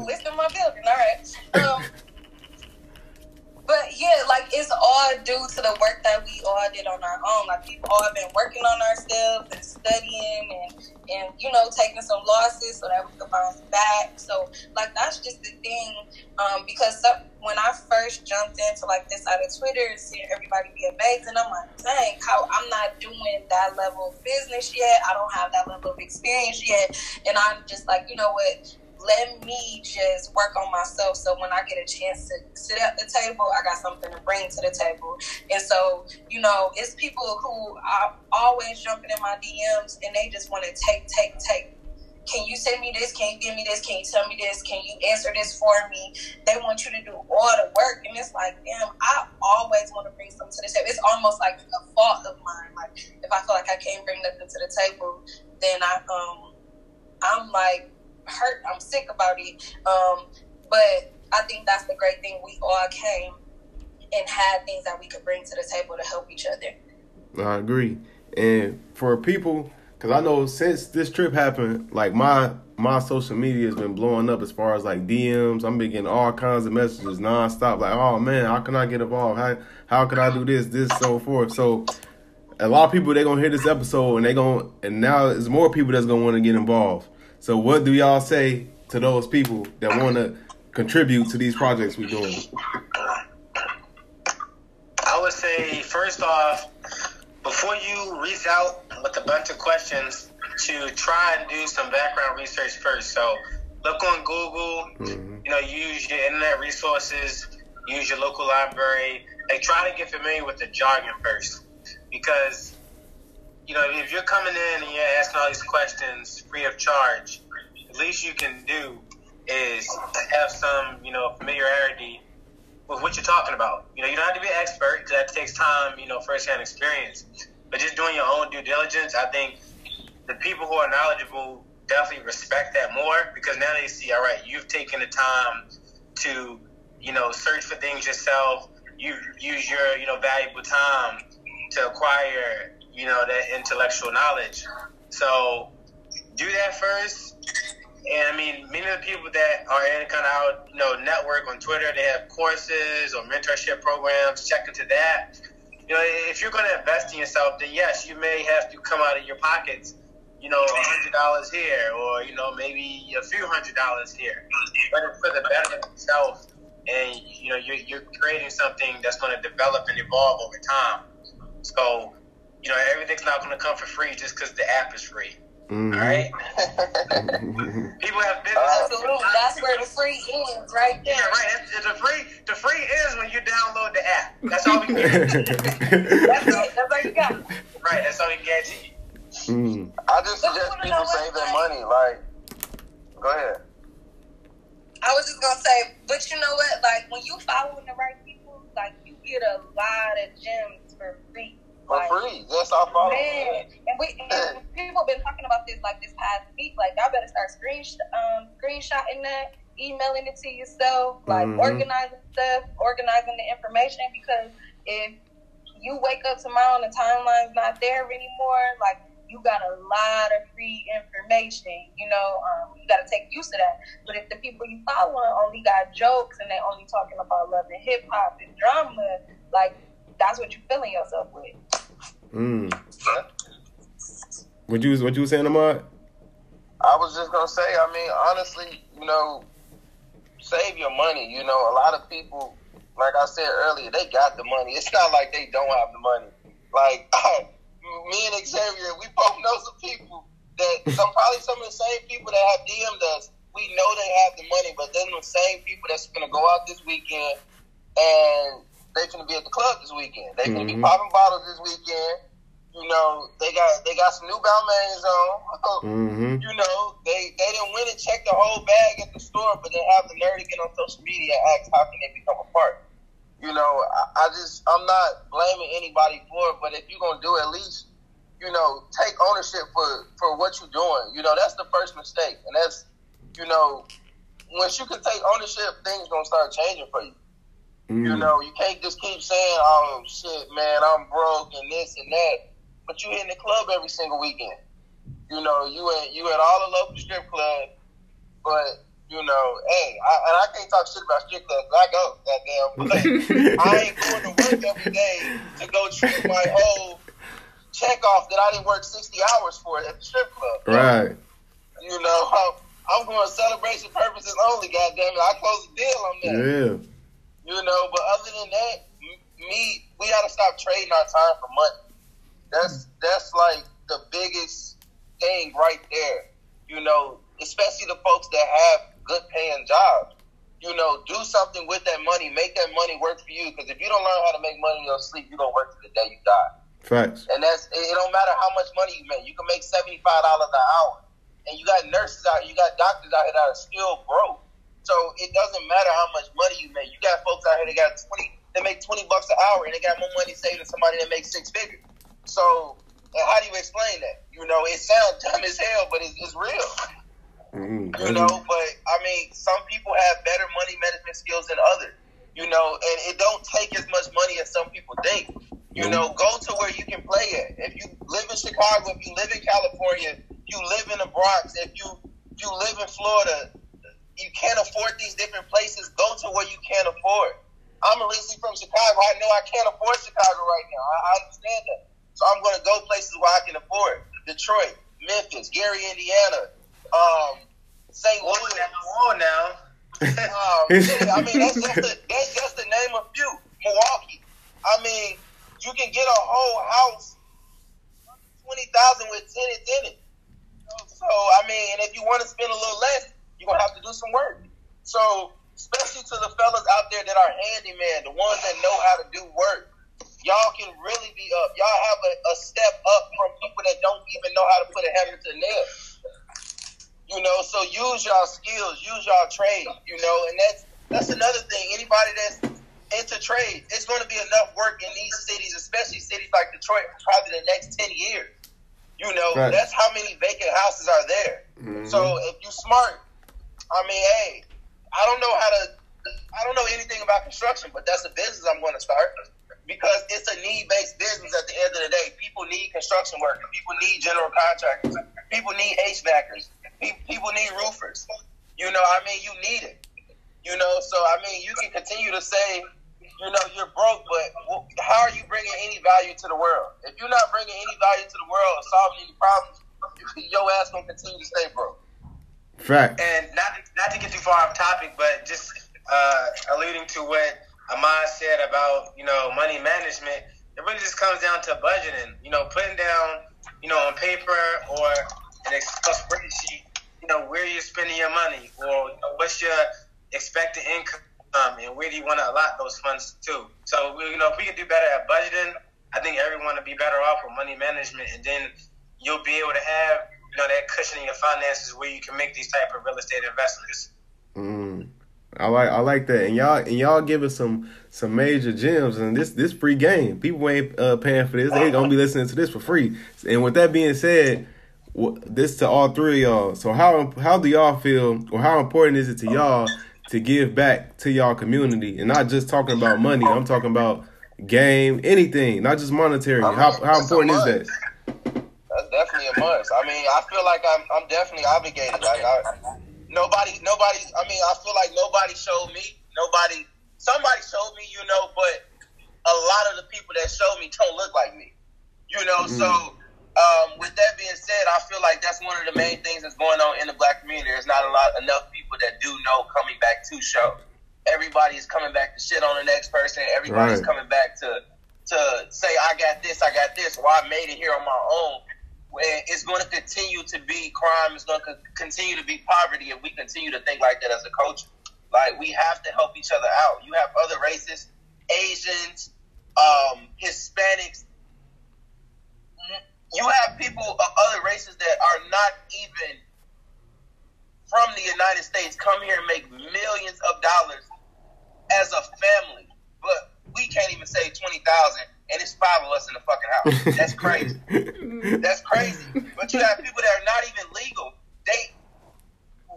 Speaker 3: Due to the work that we all did on our own. Like we've all been working on ourselves and studying and and you know taking some losses so that we could bounce back. So like that's just the thing. Um, because some, when I first jumped into like this side of Twitter, and seeing everybody be amazing, I'm like, dang, how I'm not doing that level of business yet. I don't have that level of experience yet, and I'm just like, you know what? Let me just work on myself so when I get a chance to sit at the table, I got something to bring to the table. And so, you know, it's people who are always jumping in my DMs and they just want to take, take, take. Can you send me this? Can you give me this? Can you tell me this? Can you answer this for me? They want you to do all the work. And it's like, damn, I always want to bring something to the table. It's almost like a fault of mine. Like, if I feel like I can't bring nothing to the table, then I, um, I'm like, hurt. I'm sick about it. Um, but I think that's the great thing. We all came and had things that we could bring to the table to help each other.
Speaker 2: I agree. And for people, because I know since this trip happened, like my my social media has been blowing up as far as like DMs. I'm been getting all kinds of messages nonstop. Like, oh man, how can I get involved? How how can I do this, this, so forth? So a lot of people they're gonna hear this episode and they gonna and now there's more people that's gonna want to get involved. So what do y'all say to those people that want to contribute to these projects we're doing?
Speaker 5: I would say first off, before you reach out with a bunch of questions, to try and do some background research first. So look on Google. Mm-hmm. You know, use your internet resources. Use your local library. Like try to get familiar with the jargon first, because you know, if you're coming in and you're asking all these questions free of charge, the least you can do is have some, you know, familiarity with what you're talking about. You know, you don't have to be an expert because that takes time, you know, firsthand experience. But just doing your own due diligence, I think the people who are knowledgeable definitely respect that more because now they see, all right, you've taken the time to, you know, search for things yourself. You use your, you know, valuable time to acquire you know, that intellectual knowledge. So do that first. And I mean, many of the people that are in kind of our, you know, network on Twitter, they have courses or mentorship programs. Check into that. You know, if you're going to invest in yourself, then yes, you may have to come out of your pockets, you know, a hundred dollars here, or you know, maybe a few hundred dollars here. But it's for the benefit of yourself and you know you're, you're creating something that's going to develop and evolve over time. So you know everything's not going to come for free just because the app is free.
Speaker 2: Mhm.
Speaker 5: All right, people have business.
Speaker 3: Absolutely. That's where the free ends, right there.
Speaker 5: Yeah,
Speaker 3: there.
Speaker 5: right. It's, it's a free. The free is when you download the app. That's all we can. get.
Speaker 3: That's it. That's all you got.
Speaker 5: right. That's all we can guarantee.
Speaker 2: Mm.
Speaker 4: I just suggest
Speaker 3: wanna
Speaker 4: people
Speaker 3: know
Speaker 4: save their
Speaker 3: like-
Speaker 4: money. Like, go ahead.
Speaker 3: I was just gonna say, but you know what? Like when you following the right people, like you get a lot of gems for free.
Speaker 4: For
Speaker 3: Like,
Speaker 4: free. That's our follow.
Speaker 3: Man, and we and people have been talking about this like this past week. Like y'all better start screen um, screenshotting that, emailing it to yourself, like
Speaker 2: Mhm.
Speaker 3: organizing stuff, organizing the information. Because if you wake up tomorrow and the timeline's not there anymore, like you got a lot of free information. You know, um, you got to take use of that. But if the people you following only got jokes and they only talking about love and hip hop and drama, like that's what you're filling yourself with.
Speaker 2: Mm. What you what you was saying, Ahmad?
Speaker 4: I was just gonna say, I mean, honestly, you know, save your money. You know, a lot of people, like I said earlier, they got the money. It's not like they don't have the money. Like me and Xavier, we both know some people that some probably some of the same people that have DM'd us. We know they have the money, but then the same people that's gonna go out this weekend and they gonna be at the club this weekend. They gonna
Speaker 2: Mhm.
Speaker 4: be popping bottles this weekend. You know, they got they got some new Balmains on.
Speaker 2: Mm-hmm.
Speaker 4: you know, they they didn't win and check the whole bag at the store, but then have the nerve to get on social media and ask how can they become a part. You know, I, I just I'm not blaming anybody for it, but if you're gonna do it, at least, you know, take ownership for for what you're doing. You know, that's the first mistake, and that's you know, once you can take ownership, things gonna start changing for you.
Speaker 2: Mm.
Speaker 4: You know, you can't just keep saying, "Oh shit, man, I'm broke and this and that," but you in the club every single weekend. You know, you at you at all the local strip clubs, but you know, hey, I, and I can't talk shit about strip clubs. I go, goddamn, but I ain't going to work every day to go treat my whole check off that I didn't work sixty hours for at the strip club.
Speaker 2: Right.
Speaker 4: You know, I'm, I'm going celebration purposes only. Goddamn it, I close the deal on that.
Speaker 2: Yeah.
Speaker 4: You know, but other than that, me, we gotta stop trading our time for money. That's that's like the biggest thing right there. You know, especially the folks that have good paying jobs. You know, do something with that money. Make that money work for you. Because if you don't learn how to make money in your sleep, you gonna work to the day you die.
Speaker 2: Facts.
Speaker 4: And that's it. it Don't matter how much money you make. You can make seventy five dollars an hour, and you got nurses out, you got doctors out here that are still broke. So it doesn't matter how much money you make. You got folks out here that got twenty, they make twenty bucks an hour, and they got more money saved than somebody that makes six figures. So and how do you explain that? You know, it sounds dumb as hell, but it's, it's real.
Speaker 2: Mm.
Speaker 4: You know, but I mean, some people have better money management skills than others. You know, and it don't take as much money as some people think. You know, go to where you can play at. If you live in Chicago, if you live in California, if you live in the Bronx, if you you live in Florida, you can't afford these different places. Go to where you can't afford. I'm originally from Chicago. I know I can't afford Chicago right now. I, I understand that. So I'm going to go places where I can afford. Detroit, Memphis, Gary, Indiana, um, St. Louis.
Speaker 5: whoa now.
Speaker 4: Um, yeah, I mean, that's just, the, that's just the name of few. Milwaukee. I mean, you can get a whole house, twenty thousand with tenants in it. So I mean, and if you want to spend a little less, you're gonna have to do some work. So especially to the fellas out there that are handyman, the ones that know how to do work, y'all can really be up. Y'all have a, a step up from people that don't even know how to put a hammer to a nail. You know, so use y'all skills, use y'all trade. You know, and that's that's another thing. Anybody that's into trade, it's going to be enough work in these cities, especially cities like Detroit, for probably the next ten years. You know,
Speaker 2: Right.
Speaker 4: that's how many vacant houses are there.
Speaker 2: Mhm.
Speaker 4: So if you're smart, I mean, hey, I don't know how to, I don't know anything about construction, but that's a business I'm going to start because it's a need-based business. At the end of the day, people need construction workers, people need general contractors, people need HVACers, people need roofers. You know, I mean, you need it. You know, so I mean, you can continue to say, you know, you're broke, but how are you bringing any value to the world? If you're not bringing any value to the world or solving any problems, your ass gonna continue to stay broke.
Speaker 2: Fact.
Speaker 5: And not not to get too far off topic, but just uh, alluding to what Ahmad said about you know money management, it really just comes down to budgeting. You know, putting down you know on paper or an Excel spreadsheet, you know where you're spending your money, or you know, what's your expected income, and where do you want to allot those funds to. So you know, if we can do better at budgeting, I think everyone would be better off with money management, and then you'll be able to have you know that cushion in your finances where you can make these type of real estate investments.
Speaker 2: Mm. I like I like that, and y'all and y'all give us some some major gems, and this this free game. People ain't uh, paying for this; they gonna be listening to this for free. And with that being said, wh- this to all three of y'all. So how how do y'all feel, or how important is it to y'all to give back to y'all community, and not just talking about money? I'm talking about game, anything, not just monetary.
Speaker 4: I mean,
Speaker 2: How how
Speaker 4: it's
Speaker 2: important is
Speaker 4: must.
Speaker 2: that?
Speaker 4: That's definitely a must. I mean, I feel like I'm I'm definitely obligated. Like I, nobody nobody. I mean, I feel like nobody showed me. Nobody. Somebody showed me, you know, but a lot of the people that showed me don't look like me. You know, so um, with that being said, I feel like that's one of the main things that's going on in the black community. There's not a lot enough people that do know coming back to show. Everybody is coming back to shit on the next person. Everybody's
Speaker 2: Right.
Speaker 4: coming back to to say I got this, I got this, or I made it here on my own. It's going to continue to be crime. It's going to continue to be poverty if we continue to think like that as a culture. Like we have to help each other out. You have other races, Asians, um, Hispanics. You have people of other races that are not even from the United States come here and make millions of dollars as a family, but we can't even save twenty thousand, and it's five of us in the fucking house. That's crazy. That's crazy. But you have people that are not even legal. They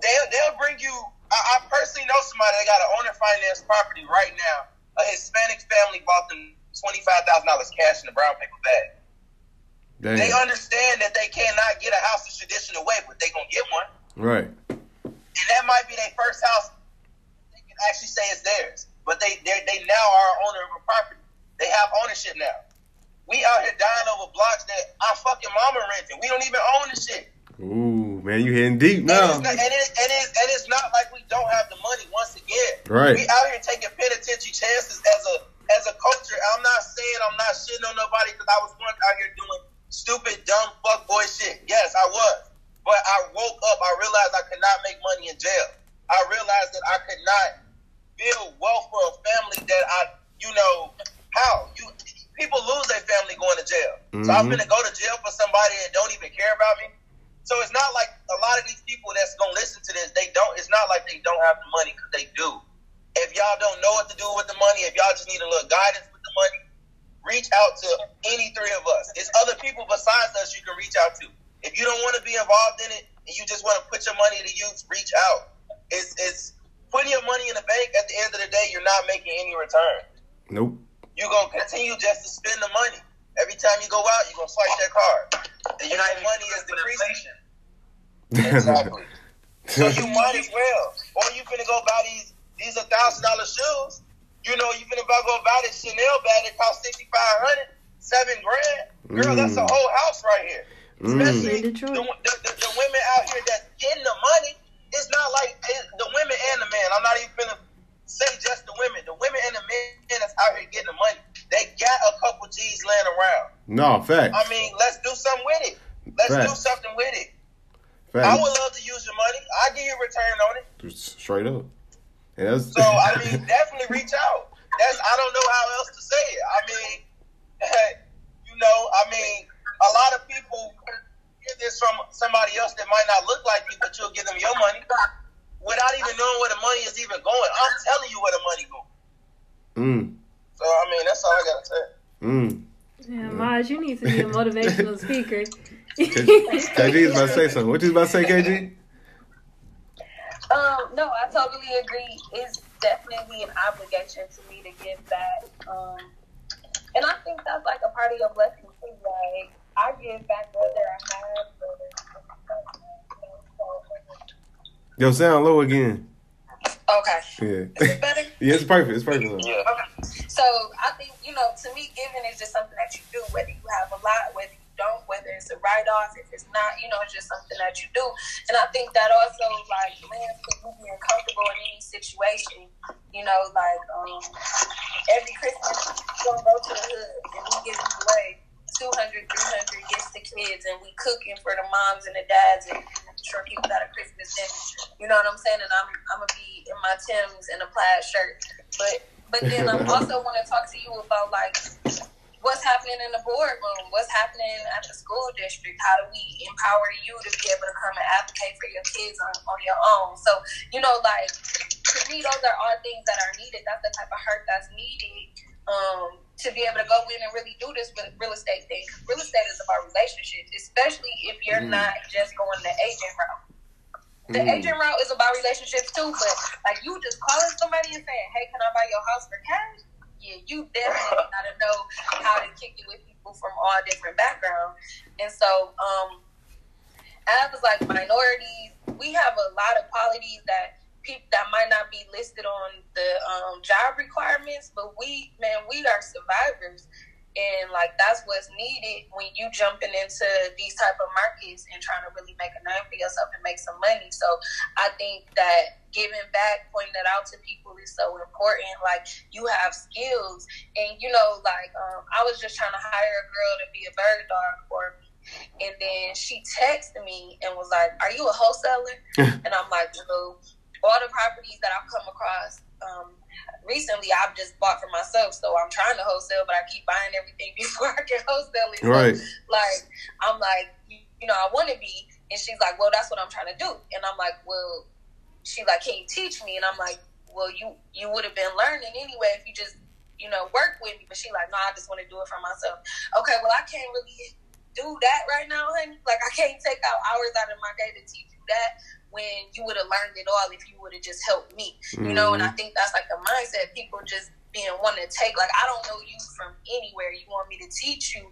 Speaker 4: they'll they'll bring you. I, I personally know somebody that got an owner financed property right now. A Hispanic family bought them twenty five thousand dollars cash in a brown paper bag. They understand that they cannot get a house the traditional way, but they gonna get one,
Speaker 2: Right.
Speaker 4: and that might be their first house. They can actually say it's theirs, but they they they now are owner of a property. They have ownership now. We out here dying over blocks that our fucking mama renting. We don't even own the shit.
Speaker 2: Ooh, man, you hitting deep
Speaker 4: And,
Speaker 2: now.
Speaker 4: it's not, and, it, and, it, and it's not like we don't have the money once again.
Speaker 2: Right.
Speaker 4: We out here taking penitentiary chances as a as a culture. I'm not saying I'm not shitting on nobody because I was once out here doing stupid, dumb, fuck boy shit. Yes, I was. But I woke up, I realized I could not make money in jail. I realized that I could not build wealth for a family that I, you know, how? You people lose their family going to jail. So I'm
Speaker 2: mm-hmm.
Speaker 4: gonna go to jail for somebody that don't even care about me. So it's not like a lot of these people that's gonna listen to this. They don't. It's not like they don't have the money because they do. If y'all don't know what to do with the money, if y'all just need a little guidance with the money, reach out to any three of us. It's other people besides us you can reach out to. If you don't want to be involved in it and you just want to put your money to use, reach out. It's it's putting your money in the bank. At the end of the day, you're not making any return.
Speaker 2: Nope.
Speaker 4: You're gonna continue just to spend the money. Every time you go out, you're gonna swipe that card. And your money is decreasing. Exactly. So you might as well. Or you finna go buy these these a thousand dollar shoes. You know, you finna go buy this Chanel bag that cost sixty five hundred, seven grand. Girl, that's a
Speaker 2: Mm.
Speaker 4: whole house right here. Especially
Speaker 6: In
Speaker 4: the, the, the, the women out here that's getting the money. It's not like it, the women and the men. I'm not even finna say just the women. The women and the men that's out here getting the money. They got a couple G's laying around.
Speaker 2: No, fact.
Speaker 4: I mean, let's do something with it. Let's do something with it. I would love to use your money. I give you a return on it.
Speaker 2: Straight up.
Speaker 4: So I mean, definitely reach out. That's I don't know how else to say it. I mean, you know, I mean, a lot of people hear this from somebody else that might not look like you, but you'll give them your money without even knowing where the money is even going. I'm telling you where the money going.
Speaker 2: mm,
Speaker 4: So I mean, that's all I gotta say.
Speaker 2: mm.
Speaker 6: Yeah, Maj, you need to be a motivational speaker.
Speaker 2: KG is about to say something. What you about to say, KG?
Speaker 3: Um, no, I totally agree. It's definitely an obligation to me to give back. Um, and I think that's like a part of your blessing too. Like I give back whether I have or
Speaker 2: Yo, sound low again.
Speaker 3: Okay.
Speaker 2: Yeah.
Speaker 3: Is it better?
Speaker 2: yeah, it's perfect. It's perfect.
Speaker 4: Yeah.
Speaker 3: Okay. So I think, you know, to me, giving is just something that you do, whether you have a lot, whether you don't, whether it's a write off, if it's not, you know, it's just something that you do. And I think that also, like, man, you being comfortable in any situation, you know, like, um, every Christmas, going to go to the hood and we give you away 200, 300 gifts to kids, and we cooking for the moms and the dads, and sure people got a Christmas dinner. You know what I'm saying? And I'm I'm gonna be in my Tims and a plaid shirt, but but then I also want to talk to you about like what's happening in the boardroom, what's happening at the school district. How do we empower you to be able to come and advocate for your kids on, on your own? So you know, like to me, those are all things that are needed. That's the type of hurt that's needed. Um, to be able to go in and really do this with real estate thing. Real estate is about relationships, especially if you're mm. not just going the agent route. The mm. agent route is about relationships too, but like you just calling somebody and saying, "Hey, can I buy your house for cash?" Yeah, you definitely gotta know how to kick it with people from all different backgrounds. And so, um, as like minorities, we have a lot of qualities that people that might not be listed on the um, job requirements, but we, man, we are survivors. And like that's what's needed when you jumping into these type of markets and trying to really make a name for yourself and make some money. So I think that giving back, pointing that out to people is so important. Like you have skills, and you know, like um, I was just trying to hire a girl to be a bird dog for me. And then she texted me and was like, "Are you a wholesaler?" and I'm like, "No." All the properties that I've come across um, recently, I've just bought for myself. So I'm trying to wholesale, but I keep buying everything before I can wholesale it.
Speaker 2: Right.
Speaker 3: So, like I'm like, you know, I want to be, and she's like, well, that's what I'm trying to do, and I'm like, well, she like, can you teach me? And I'm like, well, you you would have been learning anyway if you just you know work with me. But she like, no, I just want to do it for myself. Okay, well, I can't really do that right now, honey. Like I can't take out hours out of my day to teach you that when you would have learned it all if you would have just helped me. You know, and I mm-hmm. think that's like the mindset people just being wanting to take. Like I don't know you from anywhere. You want me to teach you,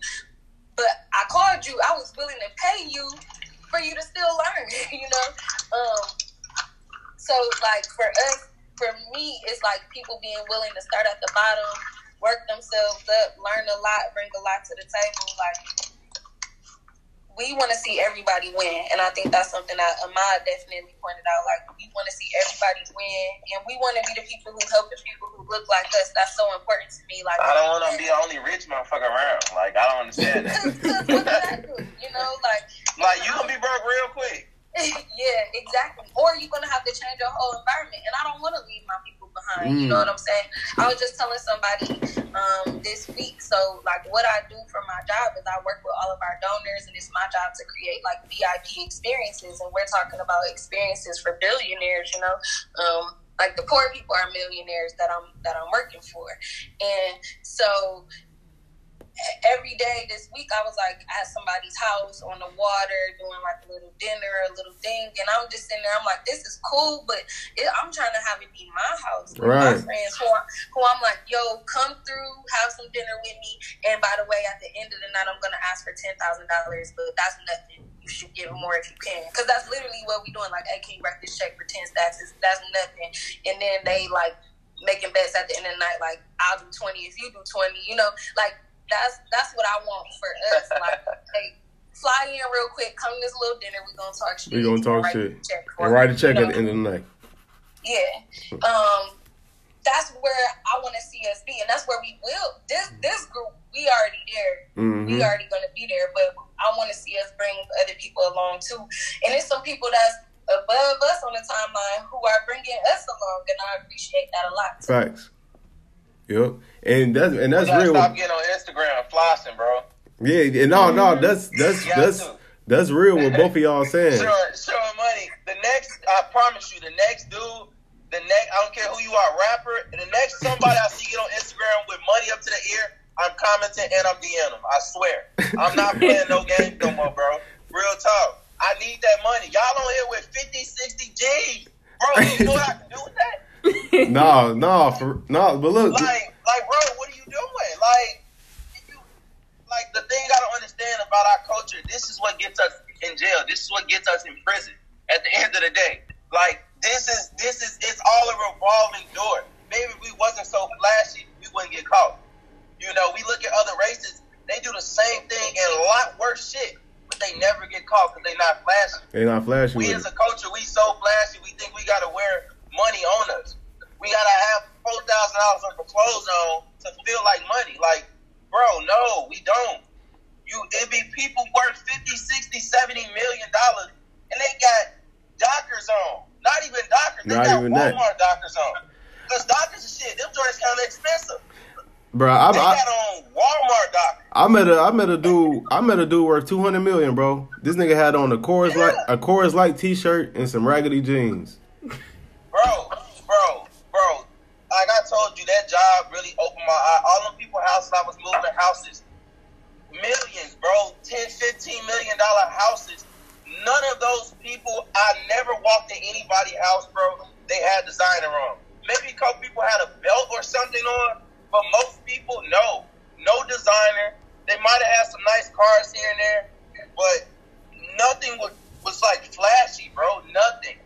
Speaker 3: but I called you. I was willing to pay you for you to still learn. You know, um, so like for us, for me, it's like people being willing to start at the bottom, work themselves up, learn a lot, bring a lot to the table. Like we want to see everybody win, and I think that's something that Ahmad definitely pointed out. Like we want to see everybody win, and we want to be the people who help the people who look like us. That's so important to me. Like
Speaker 4: I don't want to be the only rich motherfucker around. Like I don't understand that.
Speaker 3: you know, like
Speaker 4: like you gonna be broke real quick.
Speaker 3: yeah, exactly. Or you're gonna have to change your whole environment, and I don't want to leave my people behind. Mm. You know what I'm saying? I was just telling somebody um, this week. So, like, what I do for my job is I work with all of our donors, and it's my job to create like VIP experiences, and we're talking about experiences for billionaires. You know. Um, like the poor people are millionaires that I'm that I'm working for, and so every day this week I was like at somebody's house on the water doing like a little dinner, a little thing, and I'm just sitting there. I'm like, this is cool, but it, I'm trying to have it be my house with right. my friends who, I, who I'm like, yo, come through, have some dinner with me, and by the way, at the end of the night, I'm gonna ask for ten thousand dollars, but that's nothing. You should give more if you can, because that's literally what we're doing. Like, hey, can you write this check for ten stacks? That's nothing, and then they like making bets at the end of the night, like I'll do twenty if you do twenty. You know, like that's that's what I want for us. Like, hey, fly in real quick, come to this little dinner. We're gonna talk shit.
Speaker 2: We're gonna talk shit and write a check you know? at the end of the night.
Speaker 3: Yeah. Um, that's where I want to see us be, and that's where we will. This this group, we already there. Mm-hmm. We already gonna be there, but I want to see us bring other people along too. And it's some people that's above us on the timeline who are bringing us along, and I appreciate that a lot.
Speaker 2: Too. Facts. Yep, and that's and that's real.
Speaker 4: Stop getting on Instagram flossing, bro.
Speaker 2: Yeah, and no, no, mm-hmm. that's that's that's that's real. What both of y'all saying.
Speaker 4: Showing, showing money. The next, I promise you, the next dude, the next, I don't care who you are, rapper, and the next somebody I see get on Instagram with money up to the ear, I'm commenting and I'm DMing them. I swear, I'm not playing no games no more, bro. Real talk. I need that money. Y'all on here with 50, 60 G's, bro. You know what I can do with that?
Speaker 2: no, no, for no, but look.
Speaker 4: Like, like, bro, what are you doing? Like, you, like the thing I don't understand about our culture. This is what gets us in jail. This is what gets us in prison. At the end of the day, like this is this is it's all a revolving door. Maybe if we wasn't so flashy, we wouldn't get caught. You know, we look at other races; they do the same thing and a lot worse shit but they never get caught because they not flashy.
Speaker 2: They not flashy.
Speaker 4: We as a culture, we so flashy. We think we gotta wear money on us. We gotta have four thousand dollars worth of clothes on to feel like money. Like, bro, no, we don't. You, it'd be people worth 50, 60, 70 million dollars, and they got Dockers on. Not even Dockers. They
Speaker 2: Not
Speaker 4: got
Speaker 2: even that.
Speaker 4: Walmart Dockers on. Because Dockers is shit. Them joints kind of expensive.
Speaker 2: Bro, I,
Speaker 4: They
Speaker 2: I,
Speaker 4: got on Walmart Dockers.
Speaker 2: I met a I met a dude I met a dude worth two hundred million, bro. This nigga had on a Coors Light a Coors Light t shirt and some raggedy jeans.
Speaker 4: Bro, bro, bro. Like I told you, that job really opened my eye. All them people houses I was moving houses. Millions, bro. 10, 15 million dollar houses. None of those people, I never walked in anybody's house, bro. They had designer on. Maybe a couple people had a belt or something on, but most people, no. No designer. They might have had some nice cars here and there, but nothing was, was like flashy, bro. Nothing.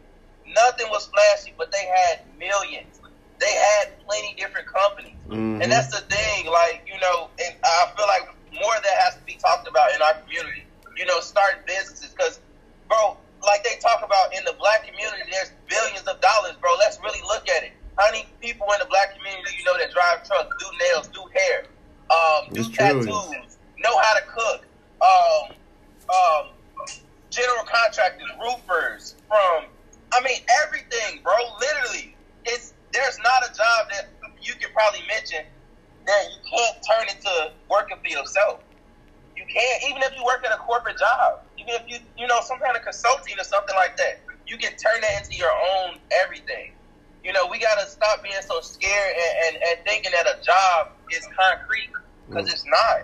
Speaker 4: Nothing was flashy, but they had millions. They had plenty different companies.
Speaker 2: Mhm.
Speaker 4: And that's the thing, like, you know, and I feel like more of that has to be talked about in our community. You know, starting businesses. Because, bro, like they talk about in the black community, there's billions of dollars, bro. Let's really look at it. How many people in the black community you know that drive trucks, do nails, do hair, um, do
Speaker 2: It's
Speaker 4: tattoos, know how to cook, um, um, general contractors, roofers, from I mean everything, bro. Literally, it's there's not a job that you can probably mention that you can't turn into working for yourself. You can't, even if you work at a corporate job, even if you you know some kind of consulting or something like that, you can turn that into your own everything. You know, we gotta stop being so scared and, and, and thinking that a job is concrete because it's not.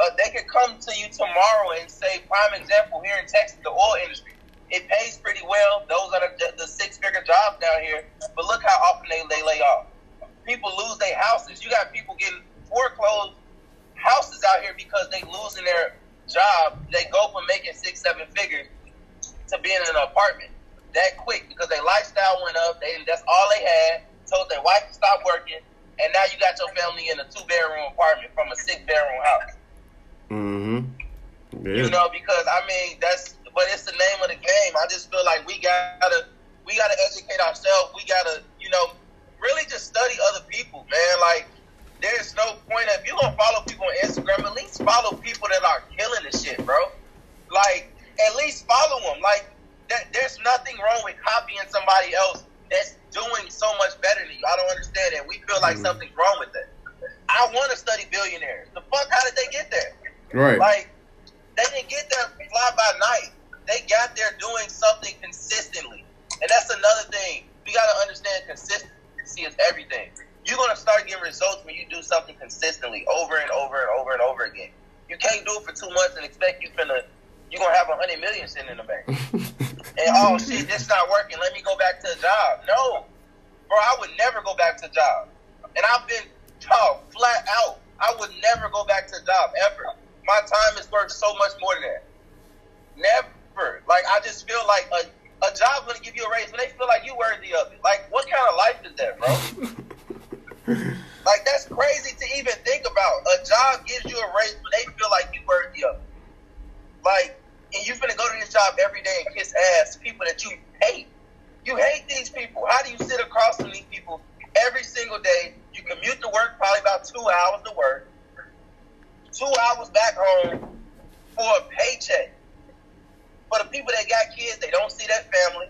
Speaker 4: Uh, they could come to you tomorrow and say, prime example here in Texas, the oil industry. It pays pretty well. Those are the, the six figure jobs down here. But look how often they, they lay off. People lose their houses. You got people getting foreclosed houses out here because they losing their job. They go from making six, seven figures to being in an apartment that quick because their lifestyle went up. They that's all they had. Told their wife to stop working, and now you got your family in a two bedroom apartment from a six bedroom house.
Speaker 2: Mm-hmm. Yeah.
Speaker 4: You know, because I mean that's but it's the name of the game. I just feel like we gotta we gotta educate ourselves. We gotta, you know, really just study other people, man. Like there's no point if you're gonna follow people on Instagram, at least follow people that are killing the shit, bro. Like at least follow them. Like that, there's nothing wrong with copying somebody else that's doing so much better than you. I don't understand that. We feel like
Speaker 2: Mhm.
Speaker 4: something's wrong with that. I want to study billionaires. The fuck, how did they get there?
Speaker 2: right.
Speaker 4: Like, they didn't get there fly by night. They got there doing something consistently. And that's another thing. We got to understand consistency is everything. You're going to start getting results when you do something consistently over and over and over and over again. You can't do it for two months and expect you finna, you're going to have a hundred million sitting in the bank. And oh shit, this not working. Let me go back to a job. No, bro, I would never go back to a job. And I've been told flat out, I would never go back to a job ever. My time is worth so much more than that. Never. Like I just feel like a a job's gonna give you a raise when they feel like you worthy of it. Like what kind of life is that, bro? like that's crazy to even think about. A job gives you a raise when they feel like you worthy of it. Like and you finna go to this job every day and kiss ass people that you hate. You hate these people. How do you sit across from these people every single day? You commute to work probably about two hours to work, two hours back home for a paycheck. For the people that got kids, they don't see that family.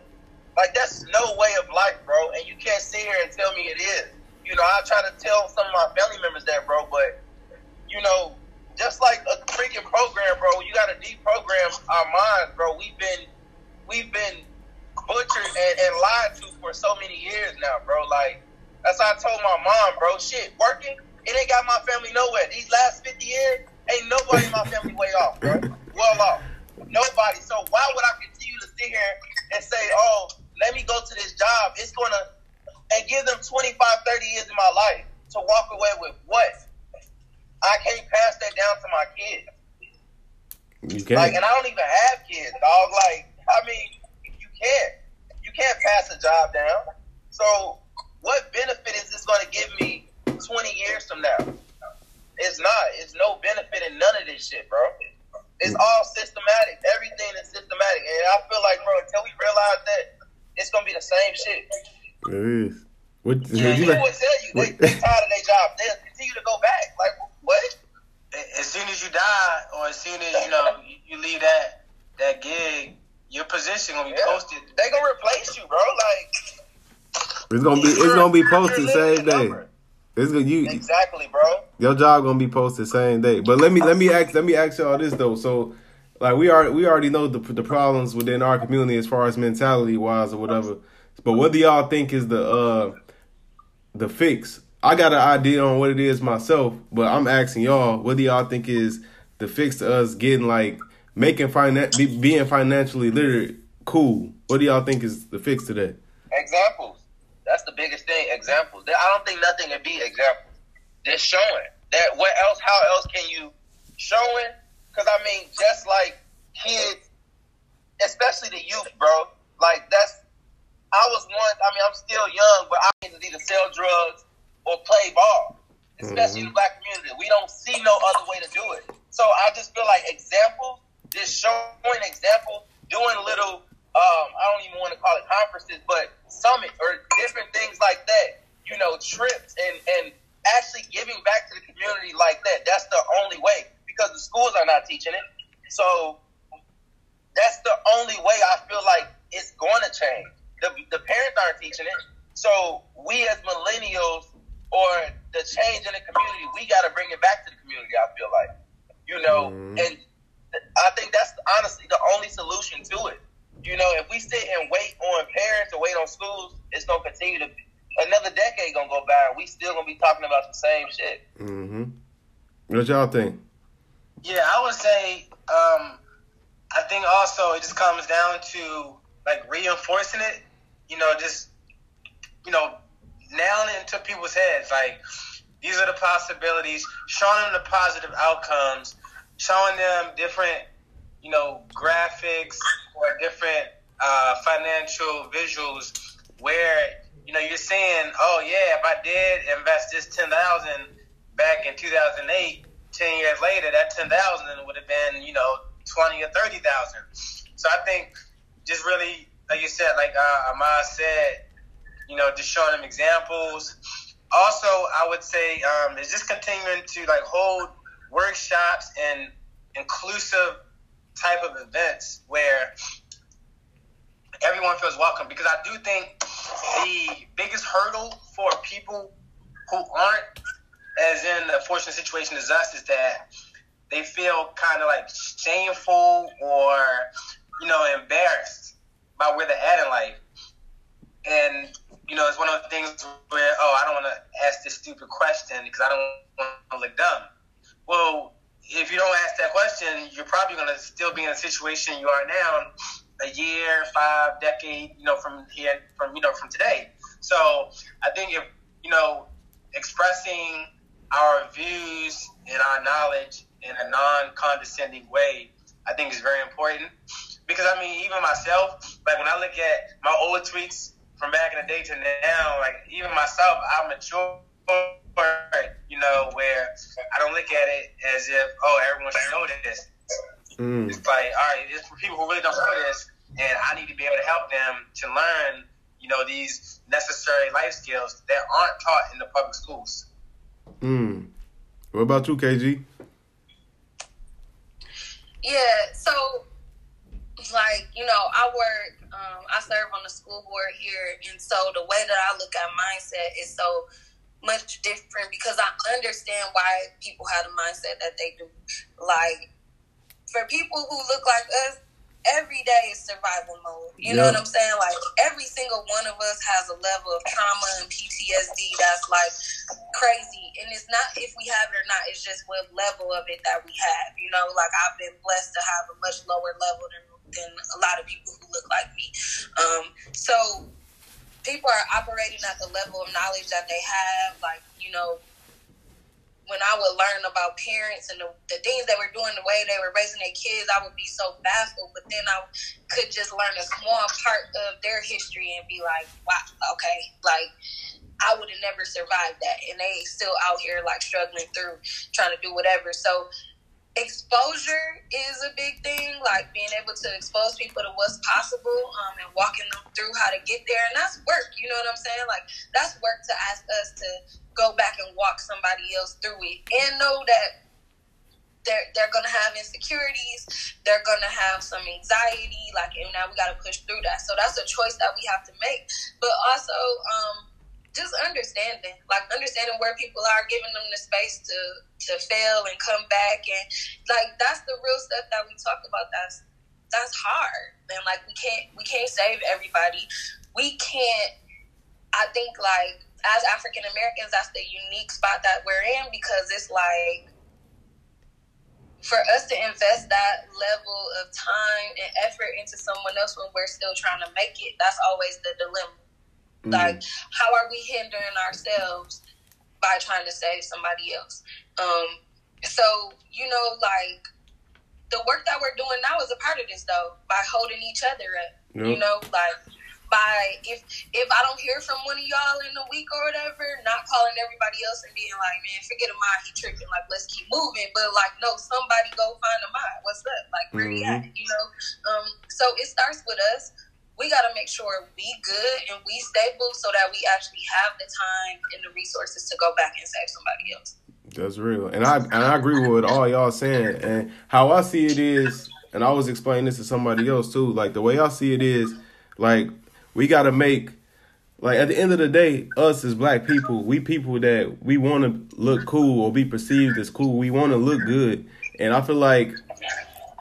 Speaker 4: Like that's no way of life, bro. And you can't sit here and tell me it is. You know, I try to tell some of my family members that, bro, but you know, just like a freaking program, bro, you gotta deprogram our minds, bro. We've been we've been butchered and, and lied to for so many years now, bro. Like that's how I told my mom, bro. Shit, working, it ain't got my family nowhere. These last fifty years, ain't nobody in my family way off, bro. Well off. Nobody. So why would I continue to sit here and say, oh, let me go to this job? It's gonna and give them 25, 30 years of my life to walk away with what? I can't pass that down to my kids.
Speaker 2: You can't.
Speaker 4: Like, and I don't even have kids, dog. Like, I mean, you can't. You can't pass a job down. So, what benefit is this going to give me 20 years from now? It's not. It's no benefit in none of this shit, bro. It's mm. all systematic. Everything is systematic, and I feel like, bro, until we realize that, it's gonna be the same shit.
Speaker 2: It is. What,
Speaker 5: Yeah,
Speaker 2: you
Speaker 4: People
Speaker 2: like-
Speaker 4: will tell you they,
Speaker 2: what-
Speaker 4: they tired of their job. They'll continue to go back. Like what?
Speaker 5: as soon as you die, or as soon as you know you, you leave that that gig, your position gonna be
Speaker 4: Yeah.
Speaker 5: posted.
Speaker 4: They gonna replace you, bro. Like
Speaker 2: it's gonna be it's gonna be posted same day.
Speaker 4: number.
Speaker 2: It's gonna you
Speaker 4: Exactly, bro.
Speaker 2: your job gonna be posted same day. But let me let me ask let me ask y'all this though. So like we are we already know the the problems within our community as far as mentality wise or whatever. But what do y'all think is the uh the fix? I got an idea on what it is myself, but I'm asking y'all, what do y'all think is the fix to us getting like making finan- be, being financially literate cool? What do y'all think is the fix to that?
Speaker 4: Examples. That's the biggest thing. Examples. I don't think nothing can be examples. Just showing that. What else? How else can you showing? Because I mean, just like kids, especially the youth, bro. Like that's. I was once. I mean, I'm still young, but I need to either sell drugs or play ball. Especially in the black community, we don't see no other way to do it. So I just feel like examples, just showing examples, doing little. Um, I don't even want to call it conferences, but summit or trips and and actually giving back to the community like that. That's the only way because the schools are not teaching it. So that's the only way I feel like it's going to change. The, the parents aren't teaching it. So we as millennials or the change in the community, we got to bring it back to the community, I feel like. You know,
Speaker 2: Mhm.
Speaker 4: and I think that's honestly the only solution to it. You know, if we sit and wait on parents or wait on schools, it's going to continue to another decade going to go by and we still going to be talking about the same shit.
Speaker 2: Mm-hmm. What y'all think?
Speaker 5: Yeah, I would say. Um, I think also it just comes down to like reinforcing it. You know, just you know, nailing it into people's heads. Like these are the possibilities. Showing them the positive outcomes. Showing them different, you know, graphics or different uh, financial visuals where you know you're saying, oh yeah, if I did invest this ten thousand back in 2008, 10 years later, that 10,000 would have been, you know, 20 or 30,000. So I think just really, like you said, like uh, Ahmad said, you know, just showing them examples. Also, I would say um, is just continuing to like hold workshops and inclusive type of events where everyone feels welcome because I do think the biggest hurdle for people who aren't as in the fortunate situation as us is that they feel kind of like shameful or you know embarrassed by where they're at in life. And you know it's one of the things where oh i don't want to ask this stupid question because i don't want to look dumb. Well if you don't ask that question you're probably going to still be in the situation you are now a year five decade you know from here from you know from today. So i think if you know expressing our views and our knowledge in a non-condescending way, I think is very important. Because I mean, even myself, like when I look at my old tweets from back in the day to now, like even myself, I'm mature, you know, where I don't look at it as if, oh, everyone should know this.
Speaker 2: Mm.
Speaker 5: It's like, all right, it's for people who really don't know this, and I need to be able to help them to learn, you know, these necessary life skills that aren't taught in the public schools.
Speaker 2: Mm. What about you, KG?
Speaker 3: Yeah, so like you know, I work, um, I serve on the school board here, and so the way that I look at mindset is so much different because I understand why people have the mindset that they do. Like for people who look like us, every day is survival mode. You know what I'm saying? Like every single one of us has a level of trauma and PTSD that's like crazy. And it's not if we have it or not, it's just what level of it that we have. You know, like I've been blessed to have a much lower level than than a lot of people who look like me. Um, so people are operating at the level of knowledge that they have, like, you know, when I would learn about parents and the, the things they were doing, the way they were raising their kids, I would be so baffled. But then I could just learn a small part of their history and be like, wow, okay, like I would have never survived that. And they still out here like struggling through trying to do whatever. So exposure is a big thing, like being able to expose people to what's possible um, and walking them through how to get there. And that's work, you know what I'm saying? Like, that's work to ask us to go back and walk somebody else through it and know that they're, they're to have insecurities, they're to have some anxiety, like, and now we got to push through that. So that's a choice that we have to make. But also, um, just understanding, like understanding where people are, giving them the space to to fail and come back, and like that's the real stuff that we talk about. That's that's hard, and like we can't we can't save everybody. We can't. I think like as African Americans, that's the unique spot that we're in because it's like for us to invest that level of time and effort into someone else when we're still trying to make it, that's always the dilemma. Mm. Like, how are we hindering ourselves by trying to save somebody else? Um, so, you know, like, the work that we're doing now is a part of this, though, by holding each other up. Yep. You know, like, by if if I don't hear from one of y'all in a week or whatever, not calling everybody else and being like, man, forget Ahmad, he tripping. Like, let's keep moving. But like, no, somebody go find Ahmad. What's up? Like, where mm-hmm. he at? You know. Um. So it starts with us we got to make sure we good and we stable so that we actually have the time and the resources to go back and save somebody else.
Speaker 2: That's real, and I and I agree with all y'all saying. And how I see it is, and I was explaining this to somebody else too. Like the way I see it is, like we got to make like at the end of the day, us as black people, we people that we want to look cool or be perceived as cool. We want to look good, and I feel like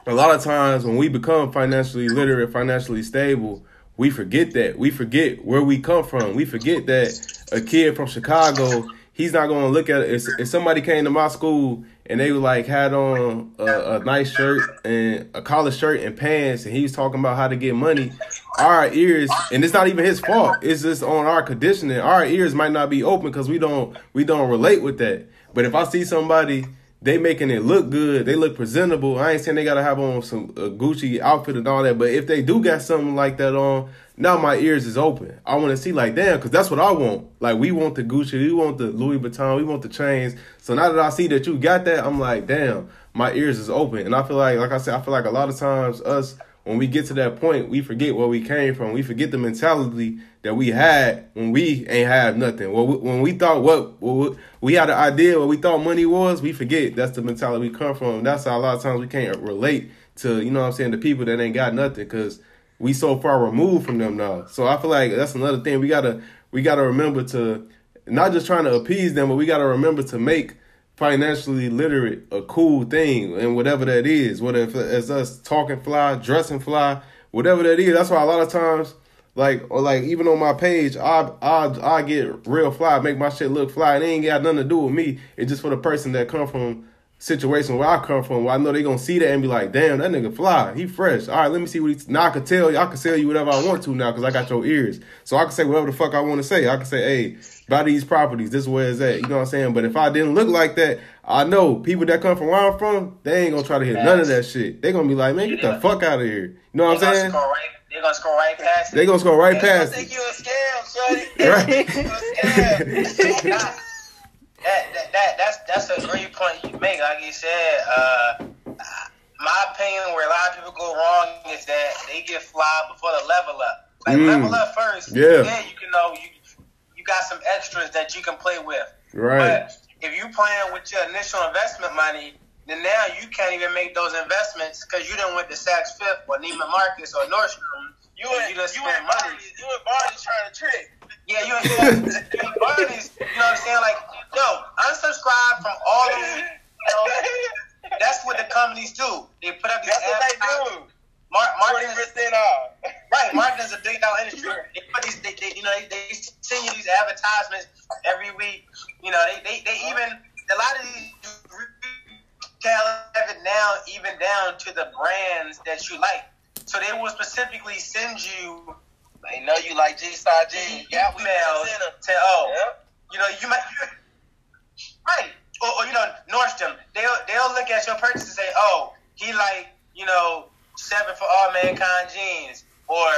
Speaker 2: a lot of times when we become financially literate, financially stable, we forget that. We forget where we come from. We forget that a kid from Chicago, he's not going to look at it. If, if somebody came to my school and they were like had on a, a, nice shirt and a collar shirt and pants, and he was talking about how to get money, our ears, and it's not even his fault. It's just on our conditioning. Our ears might not be open because we don't we don't relate with that. But if I see somebody they making it look good. They look presentable. I ain't saying they gotta have on some Gucci outfit and all that, but if they do got something like that on, now my ears is open. I want to see like damn, because that's what I want. Like we want the Gucci, we want the Louis Vuitton, we want the chains. So now that I see that you got that, I'm like damn, my ears is open. And I feel like, like I said, I feel like a lot of times us when we get to that point, we forget where we came from. We forget the mentality that we had when we ain't have nothing. Well, when we thought what, what we had an idea what we thought money was, we forget that's the mentality we come from. That's how a lot of times we can't relate to you know what I'm saying the people that ain't got nothing because we so far removed from them now. So I feel like that's another thing we gotta we gotta remember to not just trying to appease them, but we gotta remember to make financially literate a cool thing and whatever that is, whether it's us talking fly, dressing fly, whatever that is. That's why a lot of times like or like even on my page, I I I get real fly, make my shit look fly. It ain't got nothing to do with me. It's just for the person that come from situation where I come from, where I know they gonna see that and be like, damn, that nigga fly, he fresh. All right, let me see what he. Now I can tell you, I can tell you whatever I want to now because I got your ears, so I can say whatever the fuck I want to say. I can say, hey, buy these properties. This is where it's at. You know what I'm saying? But if I didn't look like that, I know people that come from where I'm from, they ain't gonna try to hit none of that shit. They gonna be like, man, get the fuck out of here. You know what I'm saying?
Speaker 5: They're gonna score right past it.
Speaker 2: They're gonna score right they past
Speaker 5: think you a scam, shorty. right. that, that, that, that's that's a great point you make. Like you said, uh, my opinion where a lot of people go wrong is that they get fly before the level up. Like mm. level up first.
Speaker 2: Yeah.
Speaker 5: Then you can know you you got some extras that you can play with.
Speaker 2: Right.
Speaker 5: But if you playing with your initial investment money then now you can't even make those investments because you didn't went to Saks Fifth or Neiman Marcus or Nordstrom.
Speaker 7: You and you just you spent money. Barney's, you and Barney's trying to trick.
Speaker 5: Yeah, you and, you and Barney's. You know what I'm saying? Like, yo, unsubscribe from all of. You know, that's what the companies do. They put up these.
Speaker 7: That's what they do.
Speaker 5: Mar- marketing
Speaker 7: is off.
Speaker 5: right, marketing is a big dollar industry. They put these, they, they, you know, they, they send you these advertisements every week. You know, they, they, they uh-huh. even a lot of these have it now even down to the brands that you like. So they will specifically send you.
Speaker 7: They know you like G Star G. Mm-hmm.
Speaker 5: Oh, yeah, emails to oh, yep. you know you might right or, or, you know Nordstrom. They'll they'll look at your purchase and say, oh, he like you know seven for all mankind jeans, or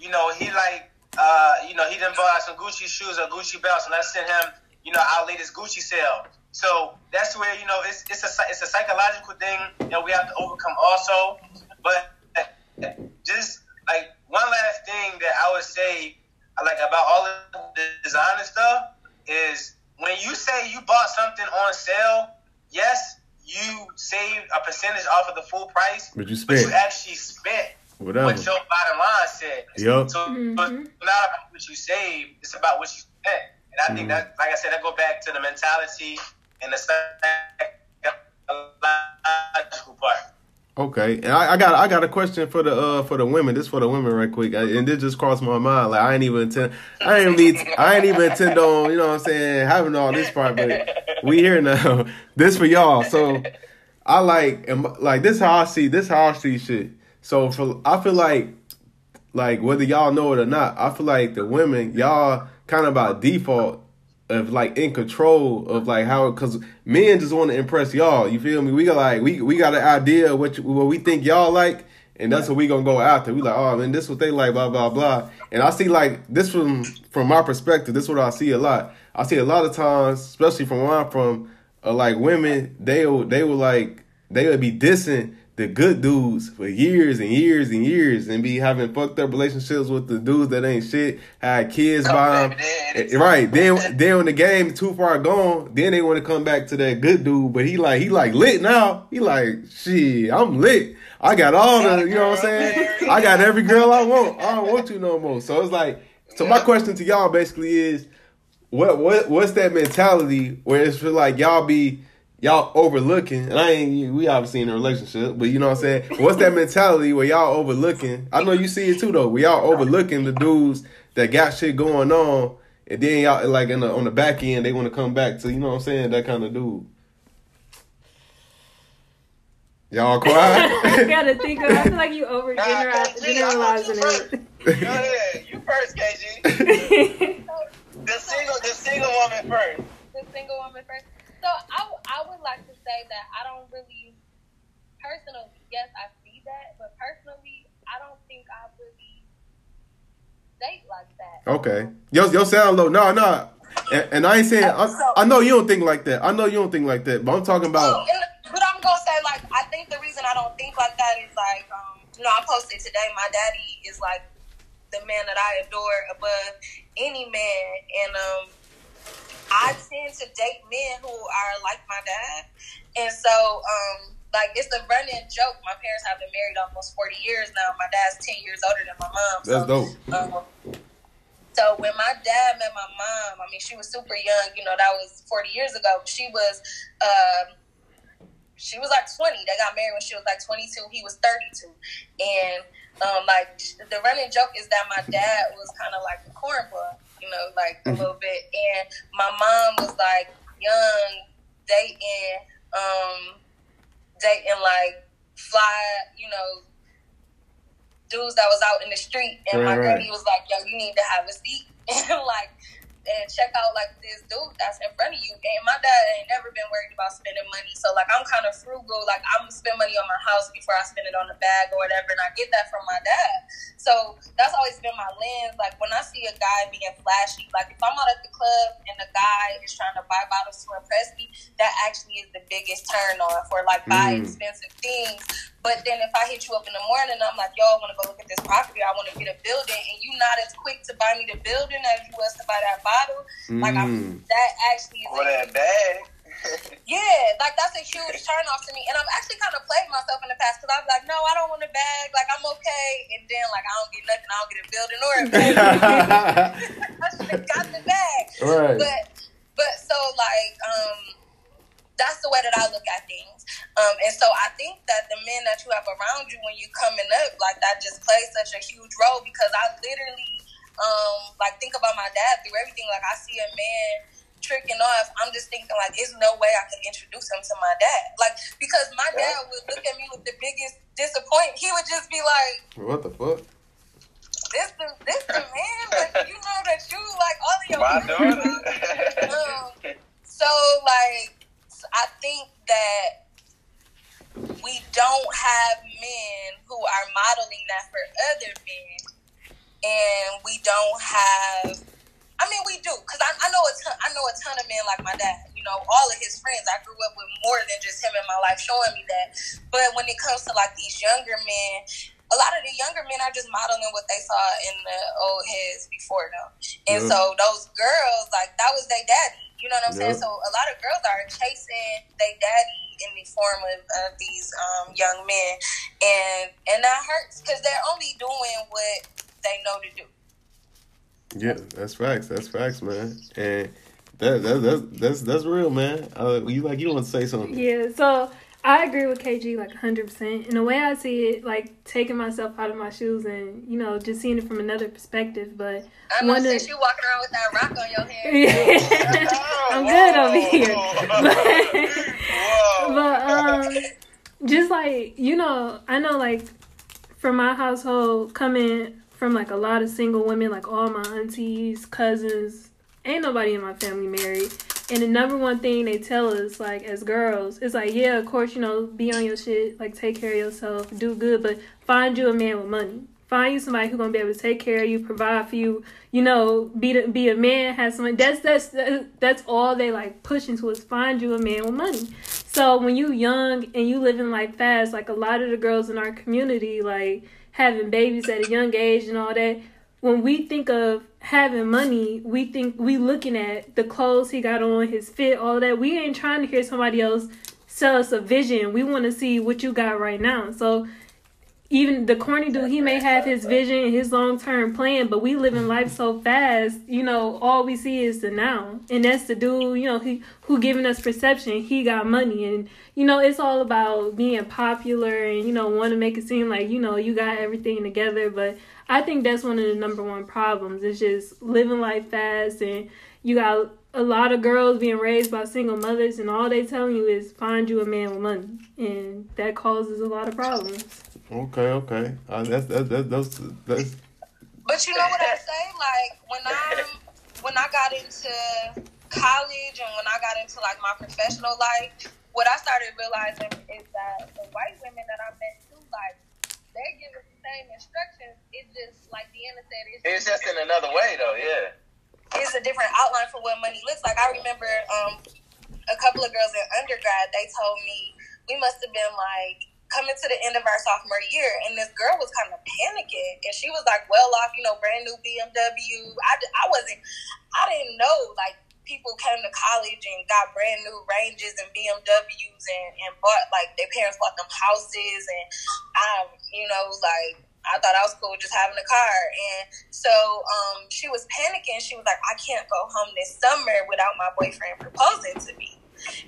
Speaker 5: you know he like uh you know he didn't buy some Gucci shoes or Gucci belts, and let's send him you know our latest Gucci sale. So that's where you know it's it's a it's a psychological thing that we have to overcome also. But just like one last thing that I would say, like about all of the design and stuff, is when you say you bought something on sale, yes, you saved a percentage off of the full price,
Speaker 2: But you
Speaker 5: but you actually spent
Speaker 2: Whatever.
Speaker 5: what your bottom line said.
Speaker 2: Yep.
Speaker 5: So
Speaker 6: Mhm.
Speaker 5: it's not about what you saved; it's about what you spent. And I think
Speaker 2: Mhm.
Speaker 5: that, like I said, that go back to the mentality and the psychological part.
Speaker 2: Okay, and I, I got I got a question for the uh for the women. This for the women, right quick, I- and this just crossed my mind. Like I ain't even intend, I ain't need, I ain't even intend on, you know what I'm saying, having all this part, but we here now. This for y'all. So I like, am- like this how I see, this how I see shit. So for I feel like, like whether y'all know it or not, I feel like the women y'all kind of by default of like in control of like how because men just want to impress y'all. You feel me? We got like we we got an idea of what you, what we think y'all like, and that's what we gonna go after. We like, oh man, this what they like, blah blah blah. And I see like this from from my perspective. This is what I see a lot. I see a lot of times, especially from where I'm from, uh, like women they they will like they would be dissing the good dudes for years and years and years and be having fucked up relationships with the dudes that ain't shit, had kids by them. Eh, Right. Then then when the game too far gone, then they want to come back to that good dude. But he like he like lit now. He like, shit, I'm lit. I got all the you know what I'm saying? I got every girl I want. I don't want you no more. So it's like so my question to y'all basically is what what what's that mentality where it's like y'all be y'all overlooking and I ain't we obviously in a relationship, but you know what I'm saying? What's that mentality where y'all overlooking? I know you see it too though, where y'all overlooking the dudes that got shit going on and then y'all like in the on the back end they want to come back to, you know what I'm saying, that kind of dude. Y'all quiet.
Speaker 6: I gotta think of. I feel like you over
Speaker 7: Nah,
Speaker 6: general-
Speaker 7: Gee, I thought you
Speaker 6: generalizing
Speaker 7: Go ahead, you first, KG. The single, the single woman first.
Speaker 3: the single woman first. So I, I would like to say that I don't really, personally, yes, I see that, but personally, I don't think I really date like that.
Speaker 2: Okay. Yo, yo sound low. No, no. And, and I ain't saying I, I know you don't think like that. I know you don't think like that, but I'm talking about
Speaker 3: but I'm gonna say like I think the reason I don't think like that is like um you know I posted today my daddy is like the man that I adore above any man and um I tend to date men who are like my dad and so um like it's a running joke my parents have been married almost 40 years now my dad's 10 years older than my mom so
Speaker 2: that's dope.
Speaker 3: um, so when my dad met my mom, I mean, she was super young. You know, that was forty years ago. She was, um, she was like twenty. They got married when she was like twenty-two. He was thirty-two, and um, like the running joke is that my dad was kind of like a cornball, you know, like a little bit. And my mom was like young, dating, um, dating like fly, you know, dudes that was out in the street, and my
Speaker 2: Right, right.
Speaker 3: daddy was like, "Yo, you need to have a seat and like and check out like this dude that's in front of you." And my dad ain't never been worried about spending money, so like I'm kind of frugal. Like I'm spend money on my house before I spend it on the bag or whatever, and I get that from my dad. So that's always been my lens. Like when I see a guy being flashy, like if I'm out at the club and the guy is trying to buy bottles to impress me, that actually is the biggest turn on for like buy
Speaker 2: Mm.
Speaker 3: expensive things. But then if I hit you up in the morning, I'm like, yo, I want to go look at this property. I want to get a building, and you not as quick to buy me the building as you was to buy that bottle. Like
Speaker 2: Mm.
Speaker 3: I'm, that actually is.
Speaker 7: Or that bag.
Speaker 3: Yeah, like that's a huge turn off to me. And I've actually kind of played myself in the past because I was like, no, I don't want a bag. Like, I'm okay. And then, like, I don't get nothing. I don't get a building or a bag. I should have got the bag.
Speaker 2: right.
Speaker 3: But, but so, like, um, that's the way that I look at things. Um, and so I think that the men that you have around you when you're coming up, like, that just plays such a huge role because I literally, um, like, think about my dad through everything. Like, I see a man tricking off, I'm just thinking like, there's no way I could introduce him to my dad. Like, because my dad would look at me with the biggest disappointment. He would just be like,
Speaker 2: what the fuck?
Speaker 3: this the this the man, like you know that you like all of your
Speaker 7: My
Speaker 3: friends.
Speaker 7: daughter.
Speaker 3: um, so like I think that we don't have men who are modeling that for other men, and we don't have. I mean, we do because I, I know a ton. I know a ton of men like my dad. You know, all of his friends. I grew up with more than just him in my life showing me that. But when it comes to like these younger men, a lot of the younger men are just modeling what they saw in the old heads before them. And so those girls, like that was their daddy. You know what I'm saying? So a lot of girls are chasing their daddy in the form of, of these um, young men, and and that hurts because they're only doing what they know to do.
Speaker 2: Yeah, that's facts. That's facts, man. And that, that that's that's that's real, man. Uh, you like you want to say something?
Speaker 6: Yeah, so I agree with KG like 100%. In the way I see it, like taking myself out of my shoes and, you know, just seeing it from another perspective. But
Speaker 3: I know
Speaker 6: one
Speaker 3: since
Speaker 6: of-
Speaker 3: you walking around with that rock on your head.
Speaker 6: I'm good over here.
Speaker 7: Whoa.
Speaker 6: but um just like you know i know like from my household coming from like a lot of single women like all my aunties cousins ain't nobody in my family married and the number one thing they tell us like as girls is like yeah of course you know be on your shit like take care of yourself do good but find you a man with money find you somebody who's gonna be able to take care of you provide for you you know be the, be a man have some that's that's that's all they like push into is find you a man with money so when you young and you living life fast, like a lot of the girls in our community, like having babies at a young age and all that. When we think of having money, we think we looking at the clothes he got on, his fit, all that. We ain't trying to hear somebody else sell us a vision. We want to see what you got right now. So even the corny dude, he may have his vision his long term plan, but we living life so fast, you know, all we see is the now. And that's the dude, you know, he who giving us perception. He got money and you know, it's all about being popular and, you know, want to make it seem like, you know, you got everything together. But I think that's one of the number one problems. It's just living life fast and you got a lot of girls being raised by single mothers and all they telling you is find you a man with money. And that causes a lot of problems.
Speaker 2: Okay, okay. Uh, that's that's that's that's, that's
Speaker 3: But you know what I say? Like when I when I got into college and when I got into like my professional life, what I started realizing is that the white women that I met too, like they're giving the same instructions. It's just like Deanna said, it's,
Speaker 5: It's just in another way, though. Yeah.
Speaker 3: it's a different outline for what money looks like. I remember um, a couple of girls in undergrad, they told me we must have been like coming to the end of our sophomore year, and this girl was kind of panicking, and she was like well off, you know, brand new BMW. I, I wasn't, I didn't know like people came to college and got brand new Ranges and BMWs and, and bought like their parents bought them houses, and um, you know, like I thought I was cool just having a car. And so um, she was panicking. She was like, I can't go home this summer without my boyfriend proposing to me.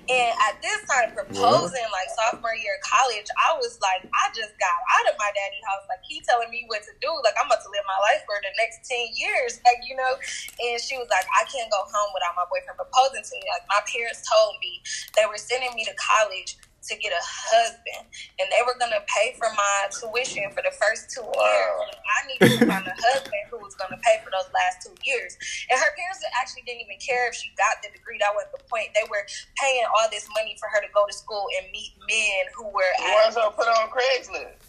Speaker 3: And at this time, proposing like sophomore year of college, I was like, I just got out of my daddy's house. Like he telling me what to do. Like I'm about to live my life for the next ten years. Like you know. And she was like, I can't go home without my boyfriend proposing to me. Like my parents told me they were sending me to college to get a husband, and they were gonna pay for my tuition for the first two years. I needed to find a husband who was gonna pay for those last two years. And her parents actually didn't even care if she got the degree. That wasn't the point. They were paying all this money for her to go to school and meet men who were
Speaker 5: Why
Speaker 3: at
Speaker 5: so put on Craigslist?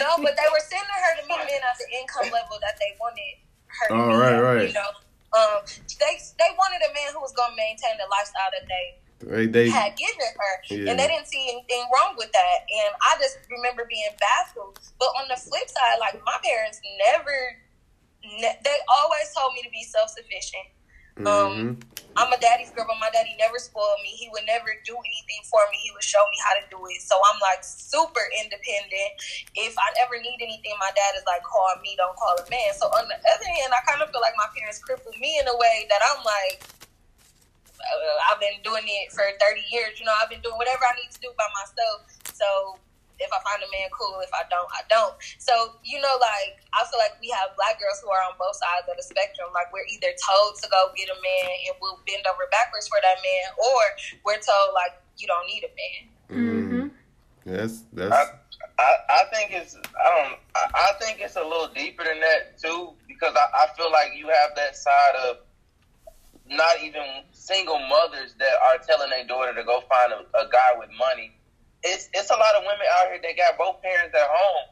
Speaker 3: no, but they were sending her to meet men at the income level that they wanted her to
Speaker 2: Oh, right,
Speaker 3: at,
Speaker 2: right.
Speaker 3: You know, um, they they wanted a man who was going to maintain the lifestyle that they
Speaker 2: they, they
Speaker 3: had given her,
Speaker 2: Yeah.
Speaker 3: and they didn't see anything wrong with that. And I just remember being baffled. But on the flip side, like my parents never, ne- they always told me to be self sufficient. Um, I'm a daddy's girl, but my daddy never spoiled me. He would never do anything for me. He would show me how to do it. So I'm like super independent. If I ever need anything, my dad is like, call me, don't call a man. So on the other hand, I kind of feel like my parents crippled me in a way that I'm like, I've been doing it for 30 years. You know, I've been doing whatever I need to do by myself. So if I find a man, cool. If I don't, I don't. So, you know, like, I feel like we have black girls who are on both sides of the spectrum. Like, we're either told to go get a man and we'll bend over backwards for that man, or we're told, like, you don't need a man.
Speaker 6: Mm-hmm.
Speaker 2: Yes, that's
Speaker 5: I, I, I think it's I don't I, I think it's a little deeper than that too because I, I feel like you have that side of not even single mothers that are telling their daughter to go find a, a guy with money. It's it's a lot of women out here that got both parents at home,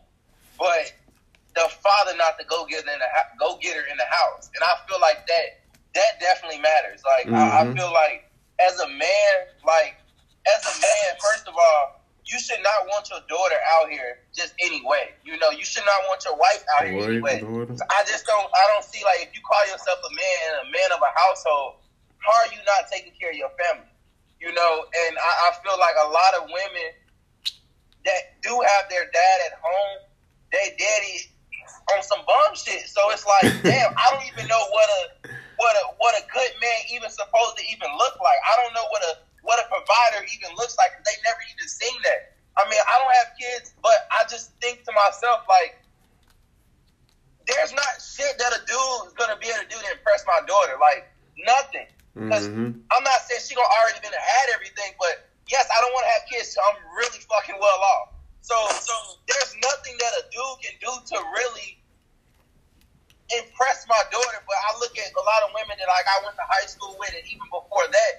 Speaker 5: but the father not the go getter in the go getter in the house, and I feel like that that definitely matters. Like I, I
Speaker 2: Mhm.
Speaker 5: feel like
Speaker 4: as a man, like as a man, first of all, you should not want your daughter out here just anyway. You know, you should not want your wife out here
Speaker 2: Boy,
Speaker 4: anyway.
Speaker 2: daughter.
Speaker 4: I just don't. I don't see like if you call yourself a man a man of a household, how are you not taking care of your family? You know, and I, I feel like a lot of women that do have their dad at home, they daddy on some bum shit. So it's like, damn, I don't even know what a what a what a good man even supposed to even look like. I don't know what a what a provider even looks like. They never even seen that. I mean, I don't have kids, but I just think to myself like, there's not shit that a dude is gonna be able to do to impress my daughter. Like nothing. Because
Speaker 2: Mhm.
Speaker 4: I'm not saying she gonna already been had everything, but yes, I don't want to have kids. So I'm really fucking well off. So, so there's nothing that a dude can do to really impress my daughter. But I look at a lot of women that like I went to high school with, and even before that,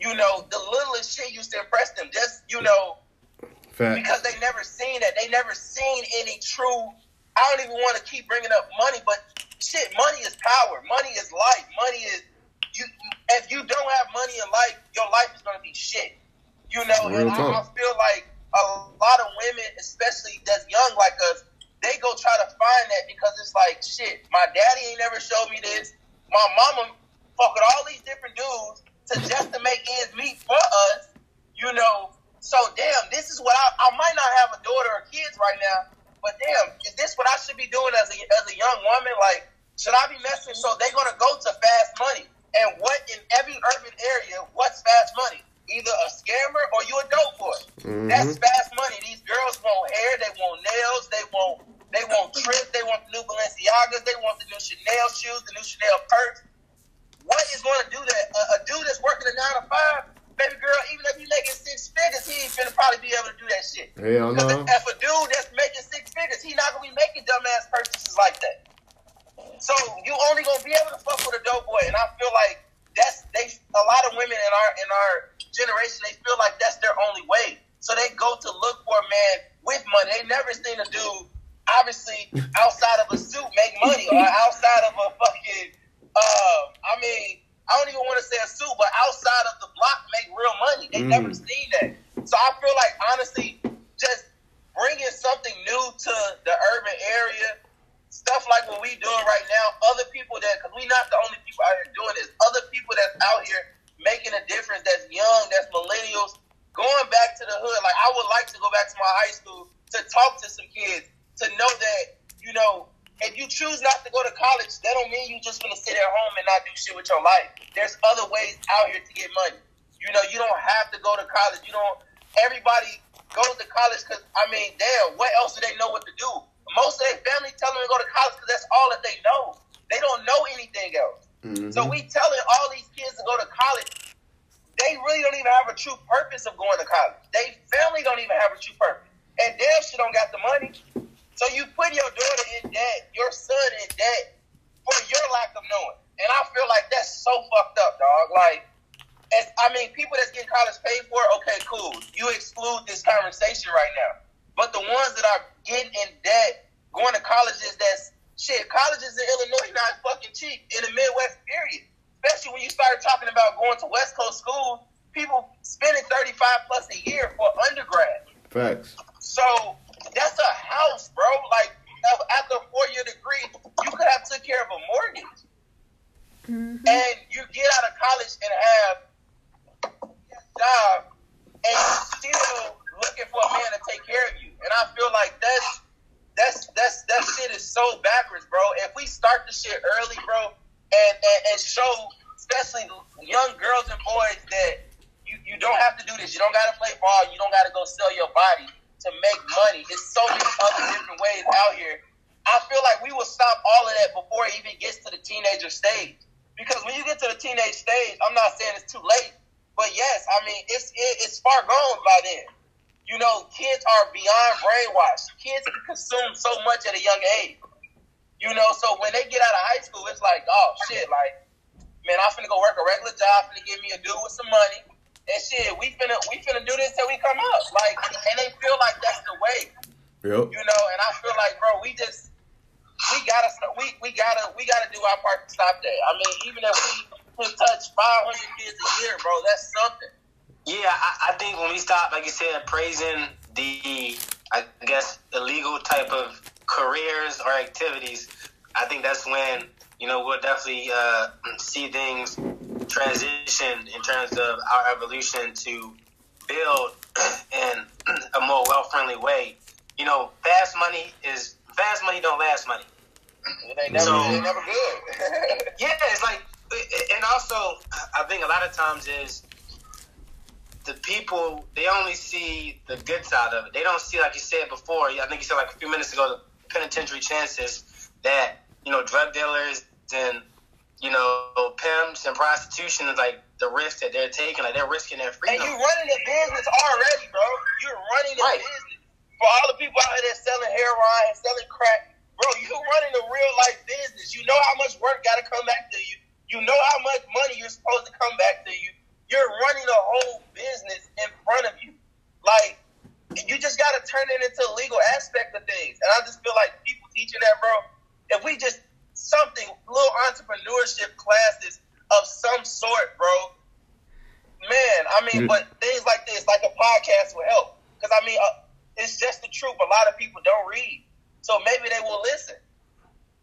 Speaker 4: you know, the littlest shit used to impress them. Just you know,
Speaker 2: Fact.
Speaker 4: because they never seen that. They never seen any true. I don't even want to keep bringing up money, but shit, money is power. Money is life. Money is you. If you don't have money in life, your life is gonna be shit. You know,
Speaker 2: Real
Speaker 4: and I, I feel like a lot of women, especially that's young like us, they go try to find that because it's like shit. My daddy ain't never showed me this. My mama fuck with all these different dudes to just to make ends meet for us. You know, so damn, this is what I, I might not have a daughter or kids right now, but damn, is this what I should be doing as a as a young woman? Like, should I be messing? So they're gonna go to fast money, and what in every urban area, what's fast money? Either a scammer or you a dope boy.
Speaker 2: Mhm.
Speaker 4: That's fast money. These girls want hair, they want nails, they want they want trips, they want the new Balenciagas, they want the new Chanel shoes, the new Chanel purse. What is going to do that? A, a dude that's working a nine to five, baby girl, even if he making six figures, he ain't gonna probably be able to do that shit.
Speaker 2: Hell no.
Speaker 4: if a dude that's making six figures, he not gonna be making dumbass purchases like that. So you only gonna be able to fuck with a dope boy, and I feel like that's they. A lot of women in our in our generation, they feel like that's their only way. So they go to look for a man with money. They never seen a dude, obviously outside of a suit, make money, or outside of a fucking. Uh, I mean, I don't even want to say a suit, but outside of the block, make real money. They never
Speaker 2: Mm.
Speaker 4: seen that. So I feel like honestly, just bringing something new to the urban area, stuff like what we doing right now. Other people that, because we not the only people out here doing this. Other people that's out here making a difference. That's young. That's millennials. Going back to the hood. Like I would like to go back to my high school to talk to some kids to know that you know. If you choose not to go to college, that don't mean you just gonna sit at shit with your life. There's other ways out here to get money. You know, you don't have to go to college. You don't. Everybody goes to college because I mean, damn, what else do they know what to do? Most of their family tell them to go to college because that's all that they know. They don't know anything else.
Speaker 2: Mhm.
Speaker 4: So we telling all these kids to go to college. They really don't even have a true purpose of going to college. They family don't even have a true purpose, and damn shit don't got the money. So you put your daughter in debt, your son in debt for your lack of knowing, and I feel like that's so fucked up, dog. Like, as, I mean, people that's getting college paid for, okay, cool. You exclude this conversation right now, but the ones that are getting in debt, going to colleges that's shit. Colleges in Illinois not fucking cheap in the Midwest, period. Especially when you started talking about going to West Coast schools, people spending thirty five plus a year for undergrad.
Speaker 2: Facts.
Speaker 4: So that's a house, bro. Like after a four year degree, you could have took care of a mortgage,
Speaker 6: Mhm.
Speaker 4: and you get out of college and have a job, and you still looking for a man to take care of you. And I feel like that's that's that's that shit is so backwards, bro. If we start the shit early, bro, and and, and show especially young girls and boys that you, you don't have to do this. You don't gotta play ball. You don't gotta go sell your body to make money. It's so many other different ways out here. I feel like we will stop all of that before it even gets to the teenager stage. Because when you get to the teenage stage, I'm not saying it's too late, but yes, I mean it's it, it's far gone by then. You know, kids are beyond brainwashed. Kids can consume so much at a young age. You know, so when they get out of high school, it's like, oh shit, like, man, I'm finna go work a regular job, finna give me a dude with some money, and shit, we finna we finna do this till we come up. Like, and they feel like that's the way.
Speaker 2: Yep.
Speaker 4: You know, and I feel like, bro, we just we gotta st- we we gotta we gotta do our part to stop that. I mean, even if we can touch 500 kids a year, bro. That's something.
Speaker 5: Yeah, I, I think when we stop, like you said, praising the, I guess, illegal type of careers or activities, I think that's when you know we'll definitely uh, see things transition in terms of our evolution to build in a more well-friendly way. You know, fast money is fast money don't last money.
Speaker 4: It ain't never,
Speaker 5: So-
Speaker 4: it ain't never good.
Speaker 5: Yeah, it's like, and also, I think a lot of times is the people they only see the good side of it. They don't see, like you said before. I think you said like a few minutes ago, the penitentiary chances that you know drug dealers and you know pimps and prostitution is like the risk that they're taking. Like they're risking their freedom.
Speaker 4: and you running a business already, bro. You're running a
Speaker 5: Right.
Speaker 4: business. For all the people out here that's selling heroin and selling crack, bro, You're running a real life business. You know how much work got to come back to you. You know how much money you're supposed to come back to you. You're running a whole business in front of you. Like, you just got to turn it into a legal aspect of things. And I just feel like people teaching that, bro, if we just something, little entrepreneurship classes of some sort, bro, man, I mean, but things like this, like a podcast will help. Because, I mean, uh, it's just the truth. A lot of people don't read. So maybe they will listen.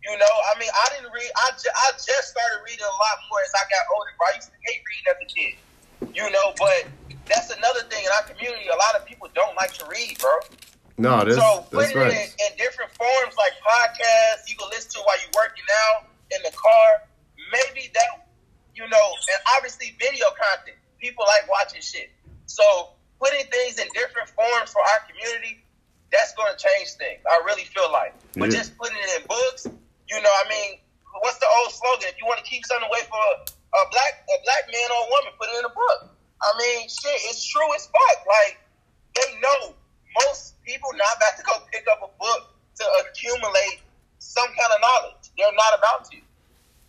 Speaker 4: You know, I mean, I didn't read. I, ju- I just started reading a lot more as I got older. Bro. I used to hate reading as a kid. You know, but that's another thing in our community. A lot of people don't like to read, bro.
Speaker 2: No, it
Speaker 4: is.
Speaker 2: so
Speaker 4: putting it
Speaker 2: right.
Speaker 4: in, in different forms like podcasts, you can listen to while you're working out in the car. Maybe that, you know, and obviously video content. People like watching shit. So putting things in different forms for our community, that's going to change things. I really feel like. But
Speaker 2: Yeah.
Speaker 4: just putting it in books, you know, I mean, what's the old slogan? If you want to keep something away from a, a black a black man or a woman, put it in a book. I mean, shit, it's true as fuck. Like they know most people not about to go pick up a book to accumulate some kind of knowledge. They're not about to.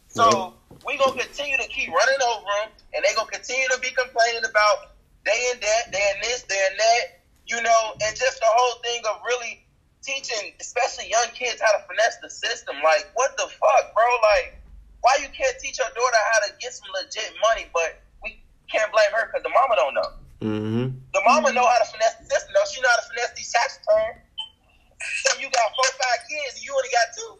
Speaker 4: So we gonna continue to keep running over them, and they gonna continue to be complaining about they in debt, they in this, they in that, you know, and just the whole thing of really teaching, especially young kids, how to finesse the system. Like, what the fuck, bro? Like, why you can't teach your daughter how to get some legit money, but we can't blame her because the mama don't know.
Speaker 2: Mm-hmm.
Speaker 4: The mama know how to finesse the system, though. She know how to finesse these tax returns. So you got four, five kids, and you only got two.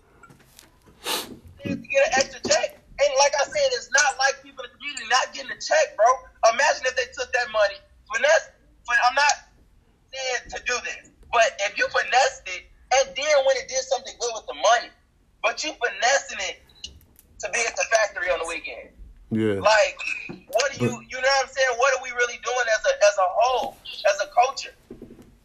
Speaker 4: You get an extra check. And like I said, it's not like people in the community not getting a check, bro. Imagine if they took that money, finesse. But I'm not saying to do this, but if you finessed it, and then when it did something good with the money, but you finessing it to be at the factory on the weekend.
Speaker 2: Yeah.
Speaker 4: Like, what do you, you know what I'm saying? What are we really doing as a as a whole, as a culture?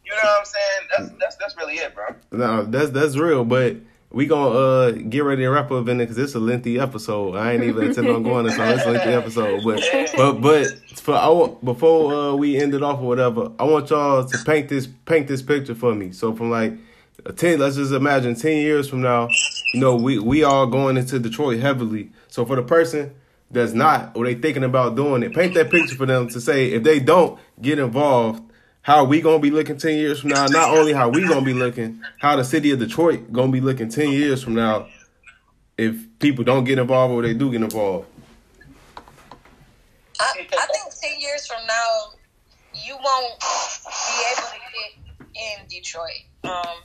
Speaker 4: You know what I'm saying? That's that's that's really it, bro.
Speaker 2: No, that's that's real, but we gonna uh get ready to wrap up in it because it's a lengthy episode. I ain't even intending on going this long. It's a lengthy episode, but but but for I want before uh, we end it off or whatever, I want y'all to paint this paint this picture for me. So from like a ten, let's just imagine ten years from now, you know, we we all going into Detroit heavily. So for the person that's not or they thinking about doing it, paint that picture for them to say if they don't get involved how we gonna be looking ten years from now. Not only how we gonna be looking, how the city of Detroit gonna be looking ten years from now. If people don't get involved or they do get involved.
Speaker 3: I, I think 10 years from now, you won't be able to get in Detroit. Um,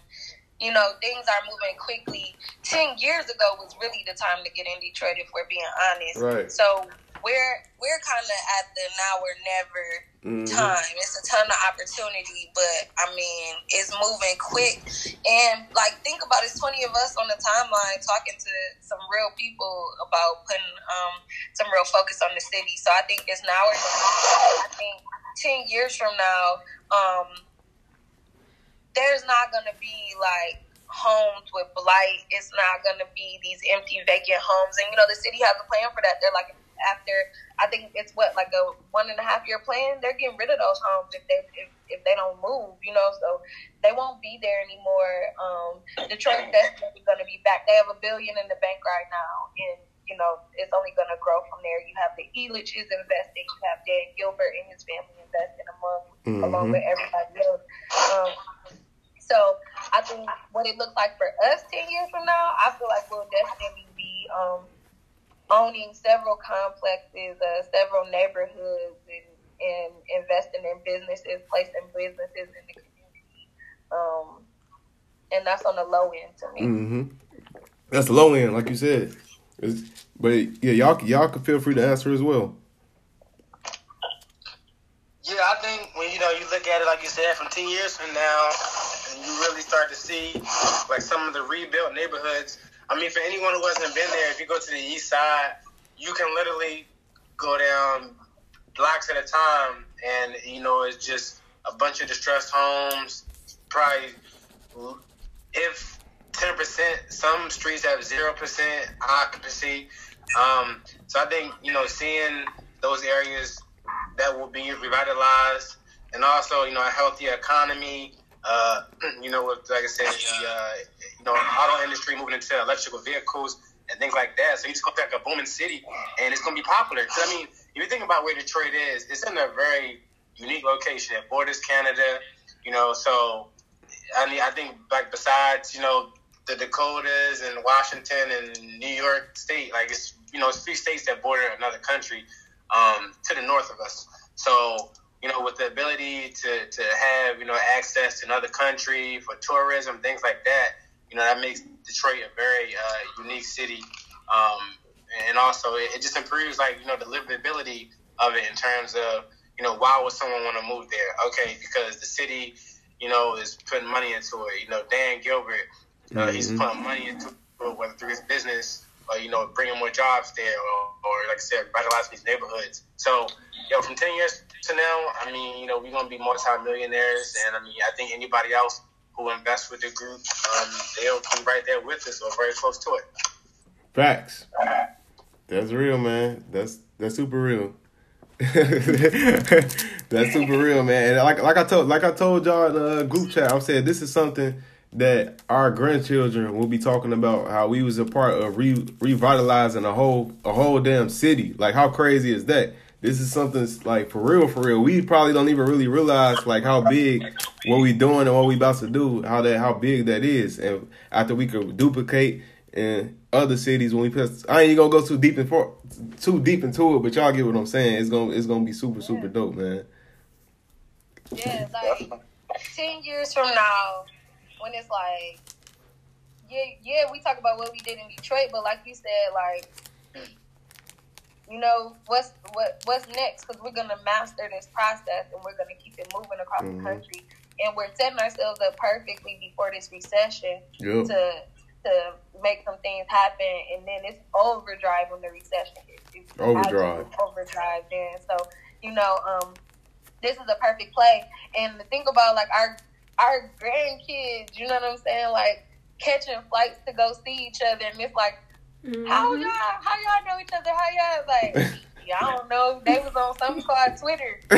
Speaker 3: you know, things are moving quickly. 10 years ago was really the time to get in Detroit, if we're being honest.
Speaker 2: Right.
Speaker 3: So we're we're kind of at the now or never
Speaker 2: Mhm.
Speaker 3: time. It's a ton of opportunity, but I mean, it's moving quick. And like, think about it, it's twenty of us on the timeline talking to some real people about putting um, some real focus on the city. So I think it's now or never. I think ten years from now, um, there's not gonna be like homes with blight. It's not gonna be these empty vacant homes. And you know, the city has a plan for that. They're like after I think it's what like a one and a half year plan. They're getting rid of those homes if they if, if they don't move. You know, so they won't be there anymore. Um, Detroit definitely going to be back. They have a billion in the bank right now, and you know it's only going to grow from there. You have the Ilitches investing. You have Dan Gilbert and his family investing among along
Speaker 2: Mhm.
Speaker 3: with everybody else. Um, so I think what it looks like for us ten years from now, I feel like we'll definitely be um, owning several complexes, uh, several neighborhoods, and, and investing in businesses, placing businesses in the community. Um, and that's on the low end to me.
Speaker 2: Mm-hmm. That's the low end, like you said. It's, but yeah, y'all y'all can feel free to answer as well.
Speaker 5: Yeah, I think when you know you look at it like you said, from ten years from now, and you really start to see like some of the rebuilt neighborhoods. I mean, for anyone who hasn't been there, if you go to the east side, you can literally go down blocks at a time, and you know it's just a bunch of distressed homes. Probably, if ten percent, some streets have zero percent occupancy. Um, so I think you know seeing those areas that will be revitalized, and also you know a healthier economy. Uh, you know, like I said, the uh, you know auto industry moving into electrical vehicles and things like that. So you go back a booming city, and it's gonna be popular. I mean, if you think about where Detroit is, it's in a very unique location. It borders Canada, you know. So I mean, I think like besides you know the Dakotas and Washington and New York State, like it's you know it's three states that border another country um, to the north of us. So, you know, with the ability to, to have, you know, access to another country for tourism, things like that, you know, that makes Detroit a very uh, unique city. Um, and also, it, it just improves, like, you know, the livability of it in terms of, you know, why would someone want to move there? Okay, because the city, you know, is putting money into it. You know, Dan Gilbert, uh, mm-hmm. he's putting money into it, whether through his business or you know bringing more jobs there, or, or like I said, revitalizing these neighborhoods. So, you know, from ten years to now, I mean, you know, we're gonna be multi-millionaires, and I mean, I think anybody else who invests with the group, um, they'll be right there with us or very close to it.
Speaker 2: Facts. That's real, man. That's that's super real. that's super real, man. And like like I told like I told y'all in the group chat, I'm saying this is something that our grandchildren will be talking about how we was a part of re- revitalizing a whole a whole damn city. Like how crazy is that? This is something like for real, for real. We probably don't even really realize like how big what we doing and what we about to do, how that how big that is. And after we could duplicate in other cities when we put I ain't gonna go too deep in for too deep into it, but y'all get what I'm saying. It's gonna it's gonna be super, super dope, man.
Speaker 3: Yeah, like ten years from now, when it's like, yeah, yeah, we talk about what we did in Detroit, but like you said, like, you know, what's what what's next? Because we're gonna master this process and we're gonna keep it moving across mm-hmm. the country, and we're setting ourselves up perfectly before this recession yep. to to make some things happen, and then it's overdrive when the recession hits. It's
Speaker 2: overdrive,
Speaker 3: overdrive. Then, so you know, um, this is a perfect play. And the thing about like our our grandkids, you know what I'm saying? Like catching flights to go see each other, and it's like, mm-hmm. how y'all, how y'all know each other? How y'all like? yeah, I don't know. They was on something called Twitter. you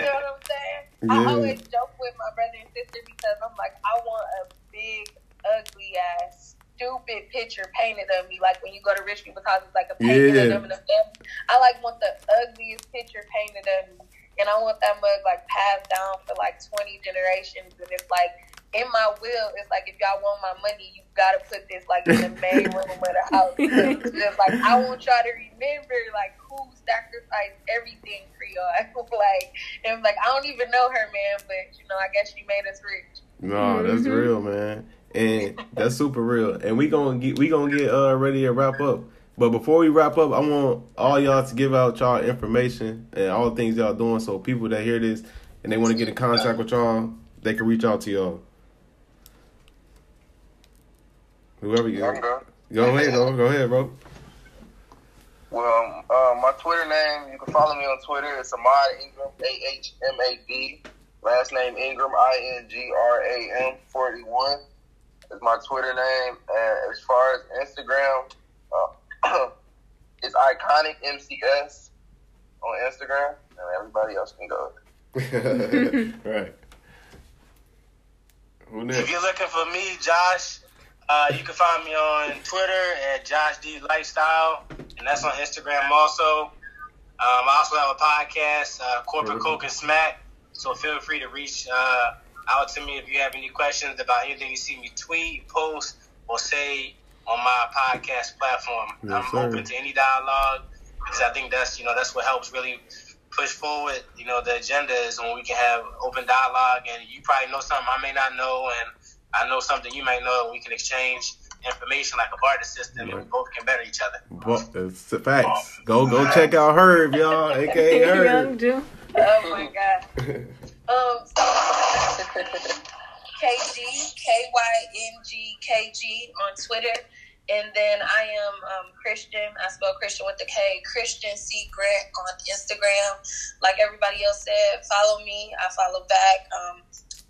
Speaker 3: know what I'm saying? Yeah. I always joke with my brother and sister because I'm like, I want a big, ugly ass, stupid picture painted of me. Like when you go to rich people's house, it's like a painting yeah. of them in a family. I like want the ugliest picture painted of me and I want that mug like passed down for like 20 generations. And it's like in my will, it's like if y'all want my money, you gotta put this like in the main room of the house. It's just like I want y'all to remember like who sacrificed everything for y'all. like and I'm like I don't even know her, man, but you know I guess she made us rich.
Speaker 2: No, that's mm-hmm. real, man, and that's super real. And we gonna get we gonna get uh ready to wrap up. But before we wrap up, I want all y'all to give out y'all information and all the things y'all doing so people that hear this and they want to get in contact with y'all, they can reach out to y'all. Whoever you go. Go ahead, go, go ahead, bro.
Speaker 7: Well, uh, my Twitter name, you can follow me on Twitter. It's Ahmad Ingram, A H M A D. Last name Ingram, I N G R A M 41 is my Twitter name. And as far as Instagram, uh, it's iconic MCS on Instagram, and everybody else can go.
Speaker 2: right. Who?
Speaker 5: If you're looking for me, Josh, uh, you can find me on Twitter at Josh D Lifestyle, and that's on Instagram also. Um, I also have a podcast, uh, Corporate Coke and Smack. So feel free to reach uh, out to me if you have any questions about anything you see me tweet, post, or say on my podcast platform.
Speaker 2: Yes,
Speaker 5: I'm
Speaker 2: sir.
Speaker 5: open to any dialogue because I think that's you know that's what helps really push forward. You know, the agenda is when we can have open dialogue, and you probably know something I may not know, and I know something you might know, and we can exchange information like a barter system, and we both can better each other.
Speaker 2: Well, it's facts. Go go check out Herb, y'all, aka
Speaker 6: Young
Speaker 2: Herb.
Speaker 6: Jew.
Speaker 3: Oh my god. Um, so KG K Y N G K G on Twitter, and then I am um, Kristen. I spell Kristen with the K. Kristen C Grant on Instagram. Like everybody else said, follow me. I follow back. Um,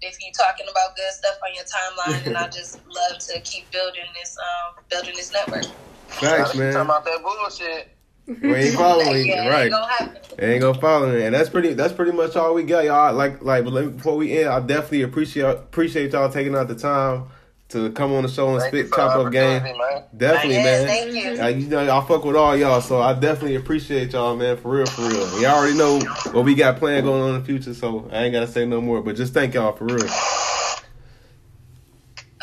Speaker 3: if you're talking about good stuff on your timeline, and I just love to keep building this um, building this network.
Speaker 2: Facts,
Speaker 4: Talking about that bullshit.
Speaker 2: We ain't following,
Speaker 3: Yeah,
Speaker 2: right?
Speaker 3: ain't gonna.
Speaker 2: Ain't gonna follow it, and that's pretty. That's pretty much all we got, y'all. Like, like, but before we end, I definitely appreciate appreciate y'all taking out the time to come on the show and
Speaker 4: Thank
Speaker 2: spit
Speaker 4: for
Speaker 2: chop up game.
Speaker 4: opportunity, man.
Speaker 2: Definitely,
Speaker 3: Yes,
Speaker 2: man.
Speaker 3: thank you.
Speaker 2: Like, you know, y'all fuck with all y'all, so I definitely appreciate y'all, man, for real, for real. Y'all already know what we got planned going on in the future, so I ain't gotta say no more. But just thank y'all for real.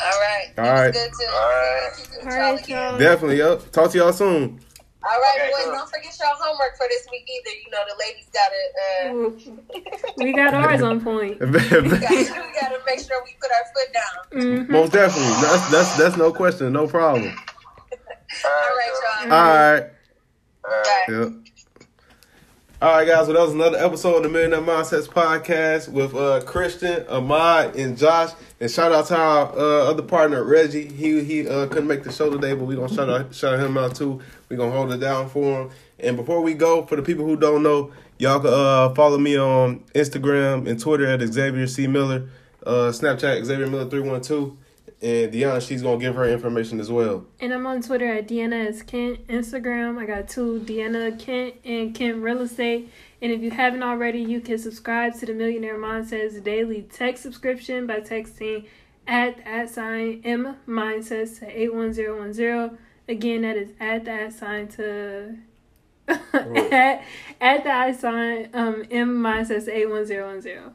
Speaker 3: All right.
Speaker 2: All
Speaker 3: It was
Speaker 2: right.
Speaker 3: Good to,
Speaker 4: All right.
Speaker 3: good to
Speaker 6: All
Speaker 3: meet y'all
Speaker 6: right,
Speaker 3: again.
Speaker 6: y'all.
Speaker 2: Definitely, up. Talk to y'all soon.
Speaker 3: All right,
Speaker 4: Okay,
Speaker 3: boys.
Speaker 4: cool.
Speaker 3: Don't forget your homework for this week either. You know, the ladies gotta. Uh,
Speaker 6: We got ours on point.
Speaker 3: we, gotta make sure we put our foot down.
Speaker 6: Mhm.
Speaker 2: Most definitely. That's that's that's no question, no problem.
Speaker 4: All
Speaker 3: All right,
Speaker 4: y'all.
Speaker 3: y'all.
Speaker 2: All right.
Speaker 4: All right.
Speaker 3: Bye.
Speaker 2: Yep. All right, guys. Well, that was another episode of the Millionaire Mindsets podcast with uh, Kristen, Ahmad, and Josh. And shout out to our uh, other partner Reggie. He he uh, couldn't make the show today, but we gonna shout out shout him out too. We gonna hold it down for them. And before we go, for the people who don't know, y'all can uh, follow me on Instagram and Twitter at Xavier C Miller, uh, Snapchat Xavier Miller three one two, and Deanna she's gonna give her information as well.
Speaker 6: And I'm on Twitter at Deanna. Kent. Instagram, I got two, Deanna Kent and Kent Real Estate. And if you haven't already, you can subscribe to the Millionaire Mindsets daily text subscription by texting at at sign M Mindsets to 81010. Again, that is at the at sign to at, at the at sign um M Mindsets 81010.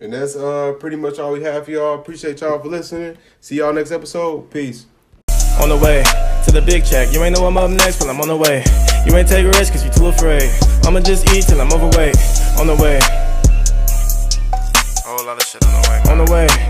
Speaker 2: And that's uh pretty much all we have for y'all. Appreciate y'all for listening. See y'all next episode. Peace.
Speaker 1: On the way to the big check. You ain't know I'm up next, but I'm on the way. You ain't take risks cause you too afraid. I'ma just eat till I'm overweight. On the way. Whole lot of shit on the way. On the way.